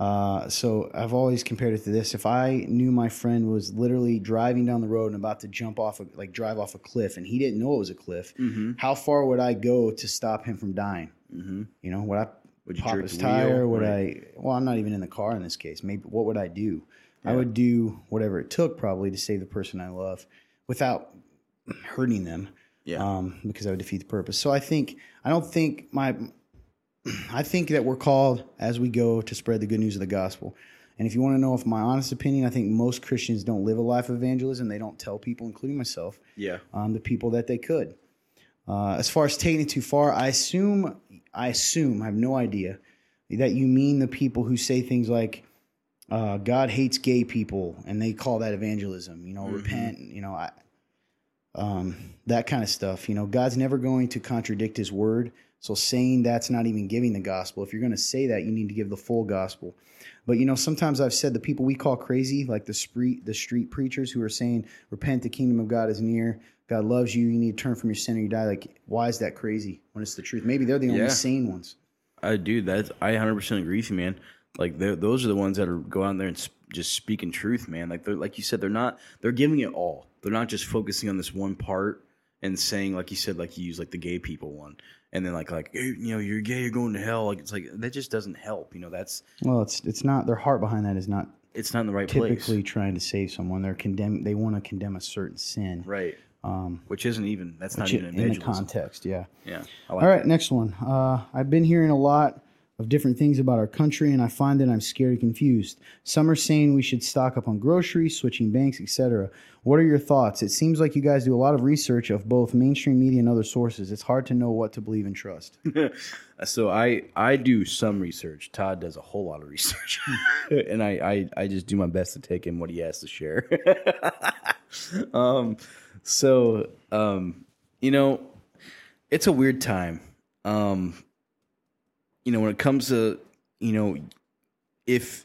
Uh, so I've always compared it to this. If I knew my friend was literally driving down the road and about to jump off, a, like drive off a cliff, and he didn't know it was a cliff, Mm-hmm. how far would I go to stop him from dying? Mm-hmm. You know, would I Would pop his the wheel? tire? Would Right. I? Well, I'm not even in the car in this case. Maybe what would I do? I would do whatever it took probably to save the person I love without hurting them. Yeah. Um, because I would defeat the purpose. So I think I don't think my I think that we're called as we go to spread the good news of the gospel. And if you want to know if my honest opinion, I think most Christians don't live a life of evangelism. They don't tell people, including myself, Yeah. um, the people that they could. Uh, as far as taking it too far, I assume, I assume, I have no idea, that you mean the people who say things like, uh, God hates gay people, and they call that evangelism. You know, Mhm. repent. You know, I, um, that kind of stuff. You know, God's never going to contradict His word. So saying that's not even giving the gospel. If you're going to say that, you need to give the full gospel. But you know, sometimes I've said the people we call crazy, like the street the street preachers who are saying, "Repent, the kingdom of God is near. God loves you. You need to turn from your sin or you die." Like, why is that crazy when it's the truth? Maybe they're the only sane ones. I do. That's I 100 percent agree with you, man. Like those are the ones that are go out there and sp- just speaking truth, man. Like they're like you said, they're not. They're giving it all. They're not just focusing on this one part and saying, like you said, like you use like the gay people one, and then like like hey, you know you're gay, you're going to hell. Like it's like that just doesn't help. You know that's Well, it's it's not their heart behind that is not it's not in the right typically place, typically trying to save someone. They're condemn. They want to condemn a certain sin. right? Um, Which isn't even that's not even in the context, yeah. Yeah. Like All right, that. next one. Uh, I've been hearing a lot of different things about our country, and I find that I'm scared and confused. Some are saying we should stock up on groceries, switching banks, etc. What are your thoughts? It seems like you guys do a lot of research of both mainstream media and other sources. It's hard to know what to believe and trust. so I I do some research. Todd does a whole lot of research, and I, I I just do my best to take in what he has to share. um, so um, you know, it's a weird time. Um, you know, when it comes to you know, if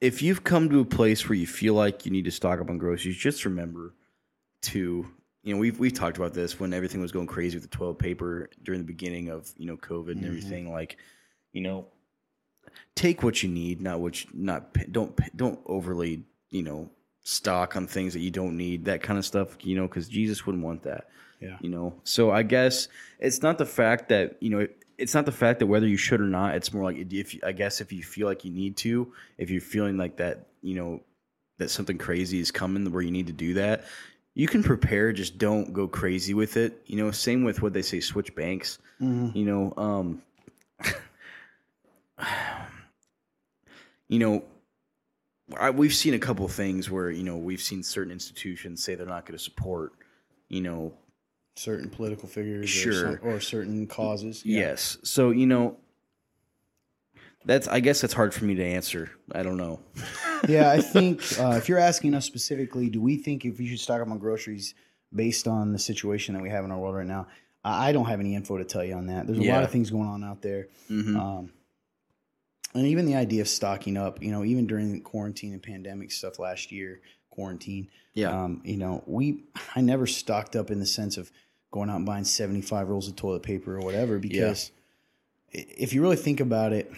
if you've come to a place where you feel like you need to stock up on groceries, just remember to you know we've we've talked about this when everything was going crazy with the toilet paper during the beginning of you know COVID and mm-hmm. everything. Like, you know, take what you need, not what you, not don't don't overly you know stock on things that you don't need, that kind of stuff. You know, because Jesus wouldn't want that. Yeah. You know, so I guess it's not the fact that you know it's not the fact that whether you should or not. It's more like if you, I guess if you feel like you need to, if you're feeling like that, you know, that something crazy is coming where you need to do that, you can prepare. Just don't go crazy with it. You know, same with what they say, switch banks. You know, um, you know, I, we've seen a couple of things where you know we've seen certain institutions say they're not going to support, you know, Certain political figures, Sure. or, some, or certain causes. Yeah. Yes. So you know, that's I guess that's hard for me to answer. I don't know. yeah, I think uh, if you're asking us specifically, do we think if we should stock up on groceries based on the situation that we have in our world right now? I don't have any info to tell you on that. There's a lot of things going on out there, Mhm. um, and even the idea of stocking up. You know, even during quarantine and pandemic stuff last year, quarantine. Yeah. Um, you know, we I never stocked up in the sense of going out and buying 75 rolls of toilet paper or whatever because i if you really think about it,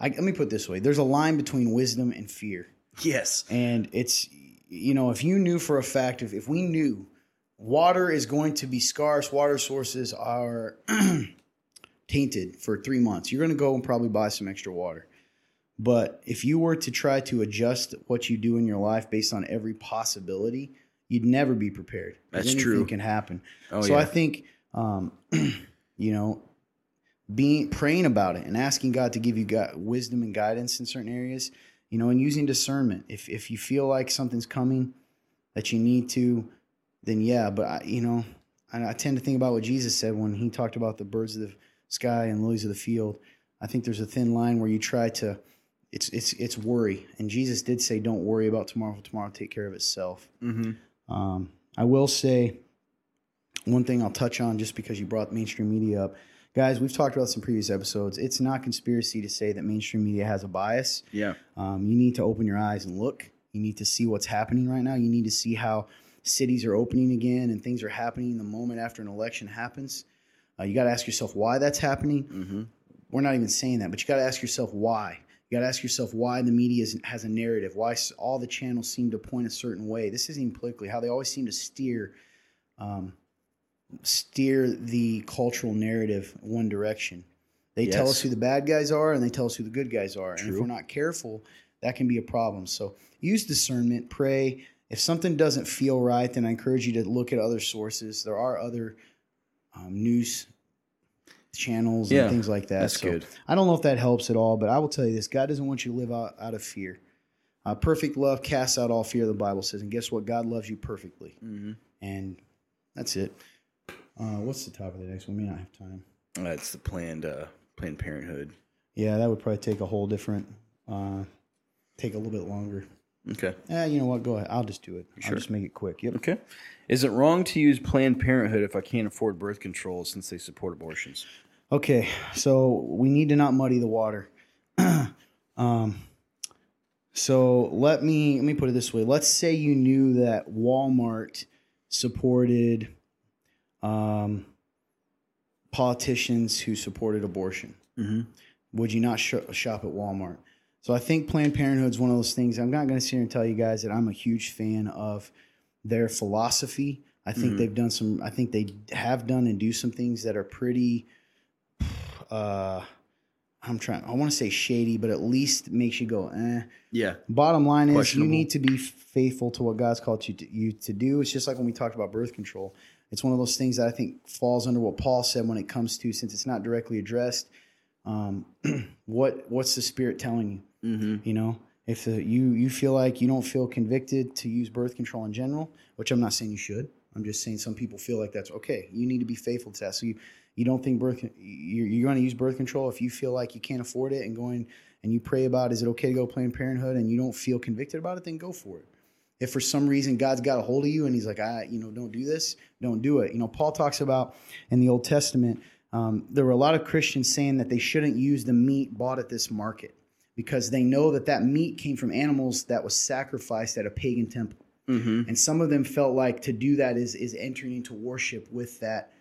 I, let me put it this way: there's a line between wisdom and fear. yes. And it's, you know, if you knew for a fact, if, if we knew water is going to be scarce, water sources are tainted for three months, you're going to go and probably buy some extra water. But if you were to try to adjust what you do in your life based on every possibility, you'd never be prepared. That's anything true. can happen. Oh so yeah. I think, um, you know, being praying about it and asking God to give you gu wisdom and guidance in certain areas, you know, and using discernment. If if you feel like something's coming that you need to, then yeah. But I, you know, I, I tend to think about what Jesus said when he talked about the birds of the sky and lilies of the field. I think there's a thin line where you try to. It's it's it's worry, and Jesus did say, "Don't worry about tomorrow. For tomorrow take care of itself." mm-hmm. Um, I will say one thing I'll touch on just because you brought mainstream media up. Guys, we've talked about this in previous episodes. It's not conspiracy to say that mainstream media has a bias. Yeah. Um, you need to open your eyes and look. You need to see what's happening right now. You need to see how cities are opening again and things are happening the moment after an election happens. Uh, you got to ask yourself why that's happening. Mm-hmm. We're not even saying that, but you got to ask yourself why. You got to ask yourself why the media is, has a narrative, why all the channels seem to point a certain way. This isn't even politically, how they always seem to steer um, steer the cultural narrative one direction. They tell us who the bad guys are and they tell us who the good guys are. And if we're not careful, that can be a problem. So use discernment, pray. If something doesn't feel right, then I encourage you to look at other sources. There are other um, news channels and Yeah, things like that. that's So good. I don't know if that helps at all, but I will tell you this God doesn't want you to live out, out of fear. Uh, perfect love casts out all fear, the Bible says. And guess what? God loves you perfectly. Mm-hmm. And that's it. Uh, what's the topic of the next one? We may not have time. That's the planned uh, Planned Parenthood. Yeah, that would probably take a whole different, uh, take a little bit longer. Okay. Eh, you know what? Go ahead. I'll just do it. Sure. I'll just make it quick. Yep. Okay. Is it wrong to use Planned Parenthood if I can't afford birth control since they support abortions? Okay, so we need to not muddy the water. um, so let me let me put it this way. Let's say you knew that Walmart supported um, politicians who supported abortion. Mm-hmm. Would you not sh- shop at Walmart? So I think Planned Parenthood is one of those things. I'm not going to sit here and tell you guys that I'm a huge fan of their philosophy. I think Mhm. they've done some. I think they have done and do some things that are pretty. Uh, I'm trying. I want to say shady, but at least makes you go. Eh. Yeah. Bottom line is, you need to be faithful to what God's called you to, you to do. It's just like when we talked about birth control. It's one of those things that I think falls under what Paul said when it comes to, since it's not directly addressed, um, what what's the spirit telling you? Mm-hmm. You know, if the, you you feel like you don't feel convicted to use birth control in general, which I'm not saying you should. I'm just saying some people feel like that's okay. You need to be faithful to that. So you you don't think birth you're, you're going to use birth control if you feel like you can't afford it and going and you pray about is it okay to go Planned Parenthood and you don't feel convicted about it, then go for it. If for some reason God's got a hold of you and He's like, I, you know, don't do this, don't do it. You know, Paul talks about in the Old Testament, um, there were a lot of Christians saying that they shouldn't use the meat bought at this market because they know that that meat came from animals that was sacrificed at a pagan temple. Mm-hmm. And some of them felt like to do that is is entering into worship with that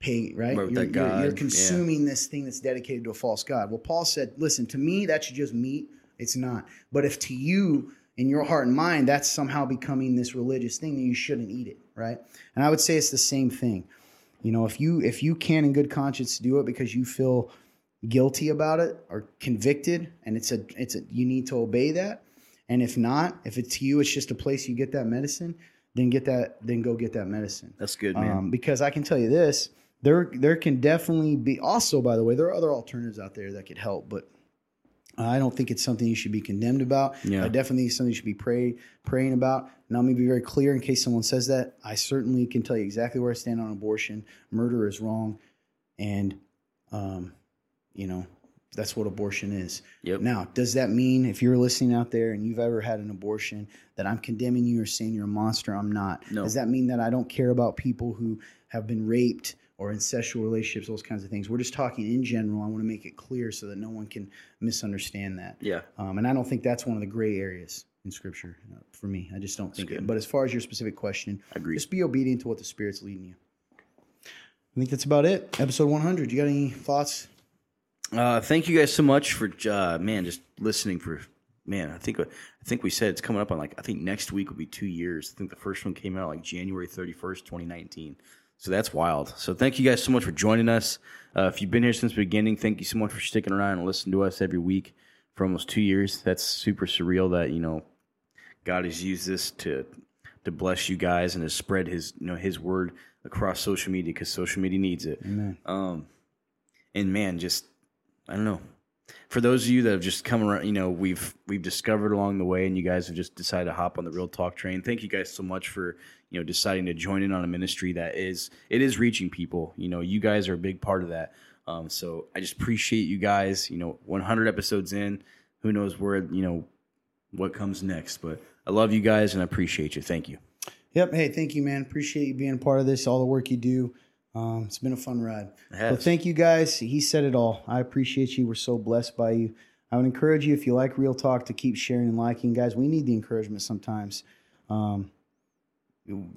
pagan, right? You're, that you're- you're yeah. consuming this thing that's dedicated to a false god. Well, Paul said, listen, to me, that should just meat. It's not. But if to you, in your heart and mind, that's somehow becoming this religious thing, then you shouldn't eat it, right? And I would say it's the same thing. You know, if you if you can in good conscience do it because you feel guilty about it or convicted, and it's a it's a you need to obey that. And if not, if it's you, it's just a place you get that medicine, then get that, then go get that medicine. That's good, man. Um, because I can tell you this, there there can definitely be. Also, by the way, there are other alternatives out there that could help, but I don't think it's something you should be condemned about. Yeah. I definitely think something you should be pray, praying about. Now, let me be very clear in case someone says that. I certainly can tell you exactly where I stand on abortion. Murder is wrong, and um, you know that's what abortion is. Yep. Now, does that mean if you're listening out there and you've ever had an abortion that I'm condemning you or saying you're a monster? I'm not. No. Does that mean that I don't care about people who have been raped or in sexual relationships, those kinds of things? We're just talking in general. I want to make it clear so that no one can misunderstand that. yeah. Um, and I don't think that's one of the gray areas in Scripture uh, for me. I just don't think it. But as far as your specific question, I agree. just be obedient to what the Spirit's leading you. I think that's about it. Episode 100. You got any thoughts? Uh, thank you guys so much for uh, man just listening for man. I think I think we said it's coming up on like I think next week will be two years. I think the first one came out like January thirty first, twenty nineteen. So that's wild. So thank you guys so much for joining us. Uh, if you've been here since the beginning, thank you so much for sticking around and listening to us every week for almost two years. That's super surreal that you know God has used this to to bless you guys and to spread His you know His word across social media because social media needs it. Amen. Um, and man, just I don't know. For those of you that have just come around, you know, we've we've discovered along the way, and you guys have just decided to hop on the real talk train. Thank you guys so much for you know deciding to join in on a ministry that is it is reaching people. You know, you guys are a big part of that. Um, so I just appreciate you guys. You know, 100 episodes in, who knows where you know what comes next, but I love you guys and I appreciate you. Thank you. Yep. Hey, thank you, man. Appreciate you being part of this, all the work you do. Um, it's been a fun ride. But thank you guys. He said it all. I appreciate you. We're so blessed by you. I would encourage you, if you like Real Talk, to keep sharing and liking. Guys, we need the encouragement sometimes. Um,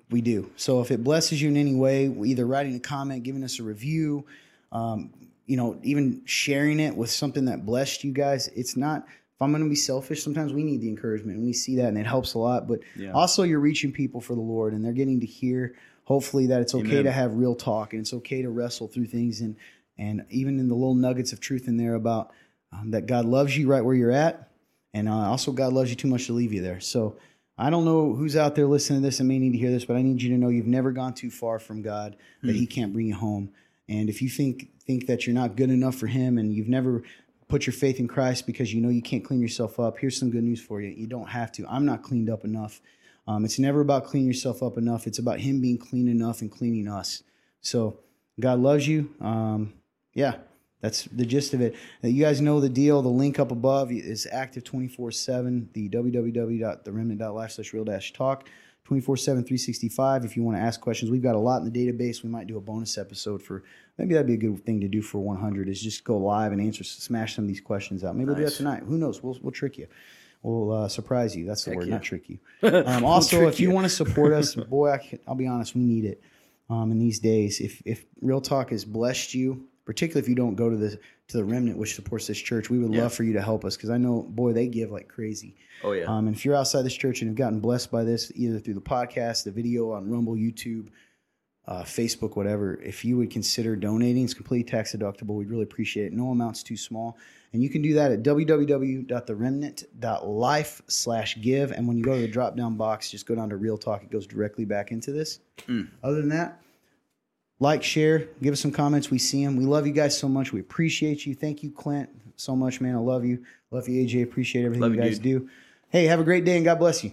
we do. So if it blesses you in any way, either writing a comment, giving us a review, um, you know, even sharing it with something that blessed you guys, it's not. If I'm going to be selfish, sometimes we need the encouragement, and we see that, and it helps a lot. But Yeah. also, you're reaching people for the Lord, and they're getting to hear, hopefully, that it's okay Amen. to have real talk, and it's okay to wrestle through things, and and even in the little nuggets of truth in there about um, that God loves you right where you're at, and uh, also God loves you too much to leave you there. So I don't know who's out there listening to this and may need to hear this, but I need you to know you've never gone too far from God that He can't bring you home. And if you think think that you're not good enough for Him, and you've never put your faith in Christ because you know you can't clean yourself up, here's some good news for you. You don't have to. I'm not cleaned up enough. Um, it's never about cleaning yourself up enough. It's about Him being clean enough and cleaning us. So God loves you. Um, yeah, that's the gist of it. Uh, You guys know the deal. The link up above is active 24 7. The www.theremnant.life slash real dash talk 24 7, 365. If you want to ask questions, we've got a lot in the database. We might do a bonus episode for maybe that'd be a good thing to do for 100 is just go live and answer, smash some of these questions out. Maybe we'll do that tonight. Who knows? We'll, we'll trick you. We'll uh, surprise you. That's the Heck word, yeah. not trick you. Um, also, trick if you you. want to support us, boy, I can, I'll be honest, we need it um, in these days. If if Real Talk has blessed you, particularly if you don't go to the to the Remnant, which supports this church, we would Yeah. love for you to help us because I know, boy, they give like crazy. Oh yeah. Um, and if you're outside this church and have gotten blessed by this, either through the podcast, the video on Rumble, YouTube, uh, Facebook, whatever, if you would consider donating, it's completely tax deductible. We'd really appreciate it. No amount's too small. And you can do that at www.theremnant.life slash give. And when you go to the drop down box, just go down to Real Talk. It goes directly back into this. Mm. Other than that, like, share, give us some comments. We see them. We love you guys so much. We appreciate you. Thank you, Clint, so much, man. I love you. Love you, AJ. Appreciate everything Love you guys dude. do. Hey, have a great day and God bless you.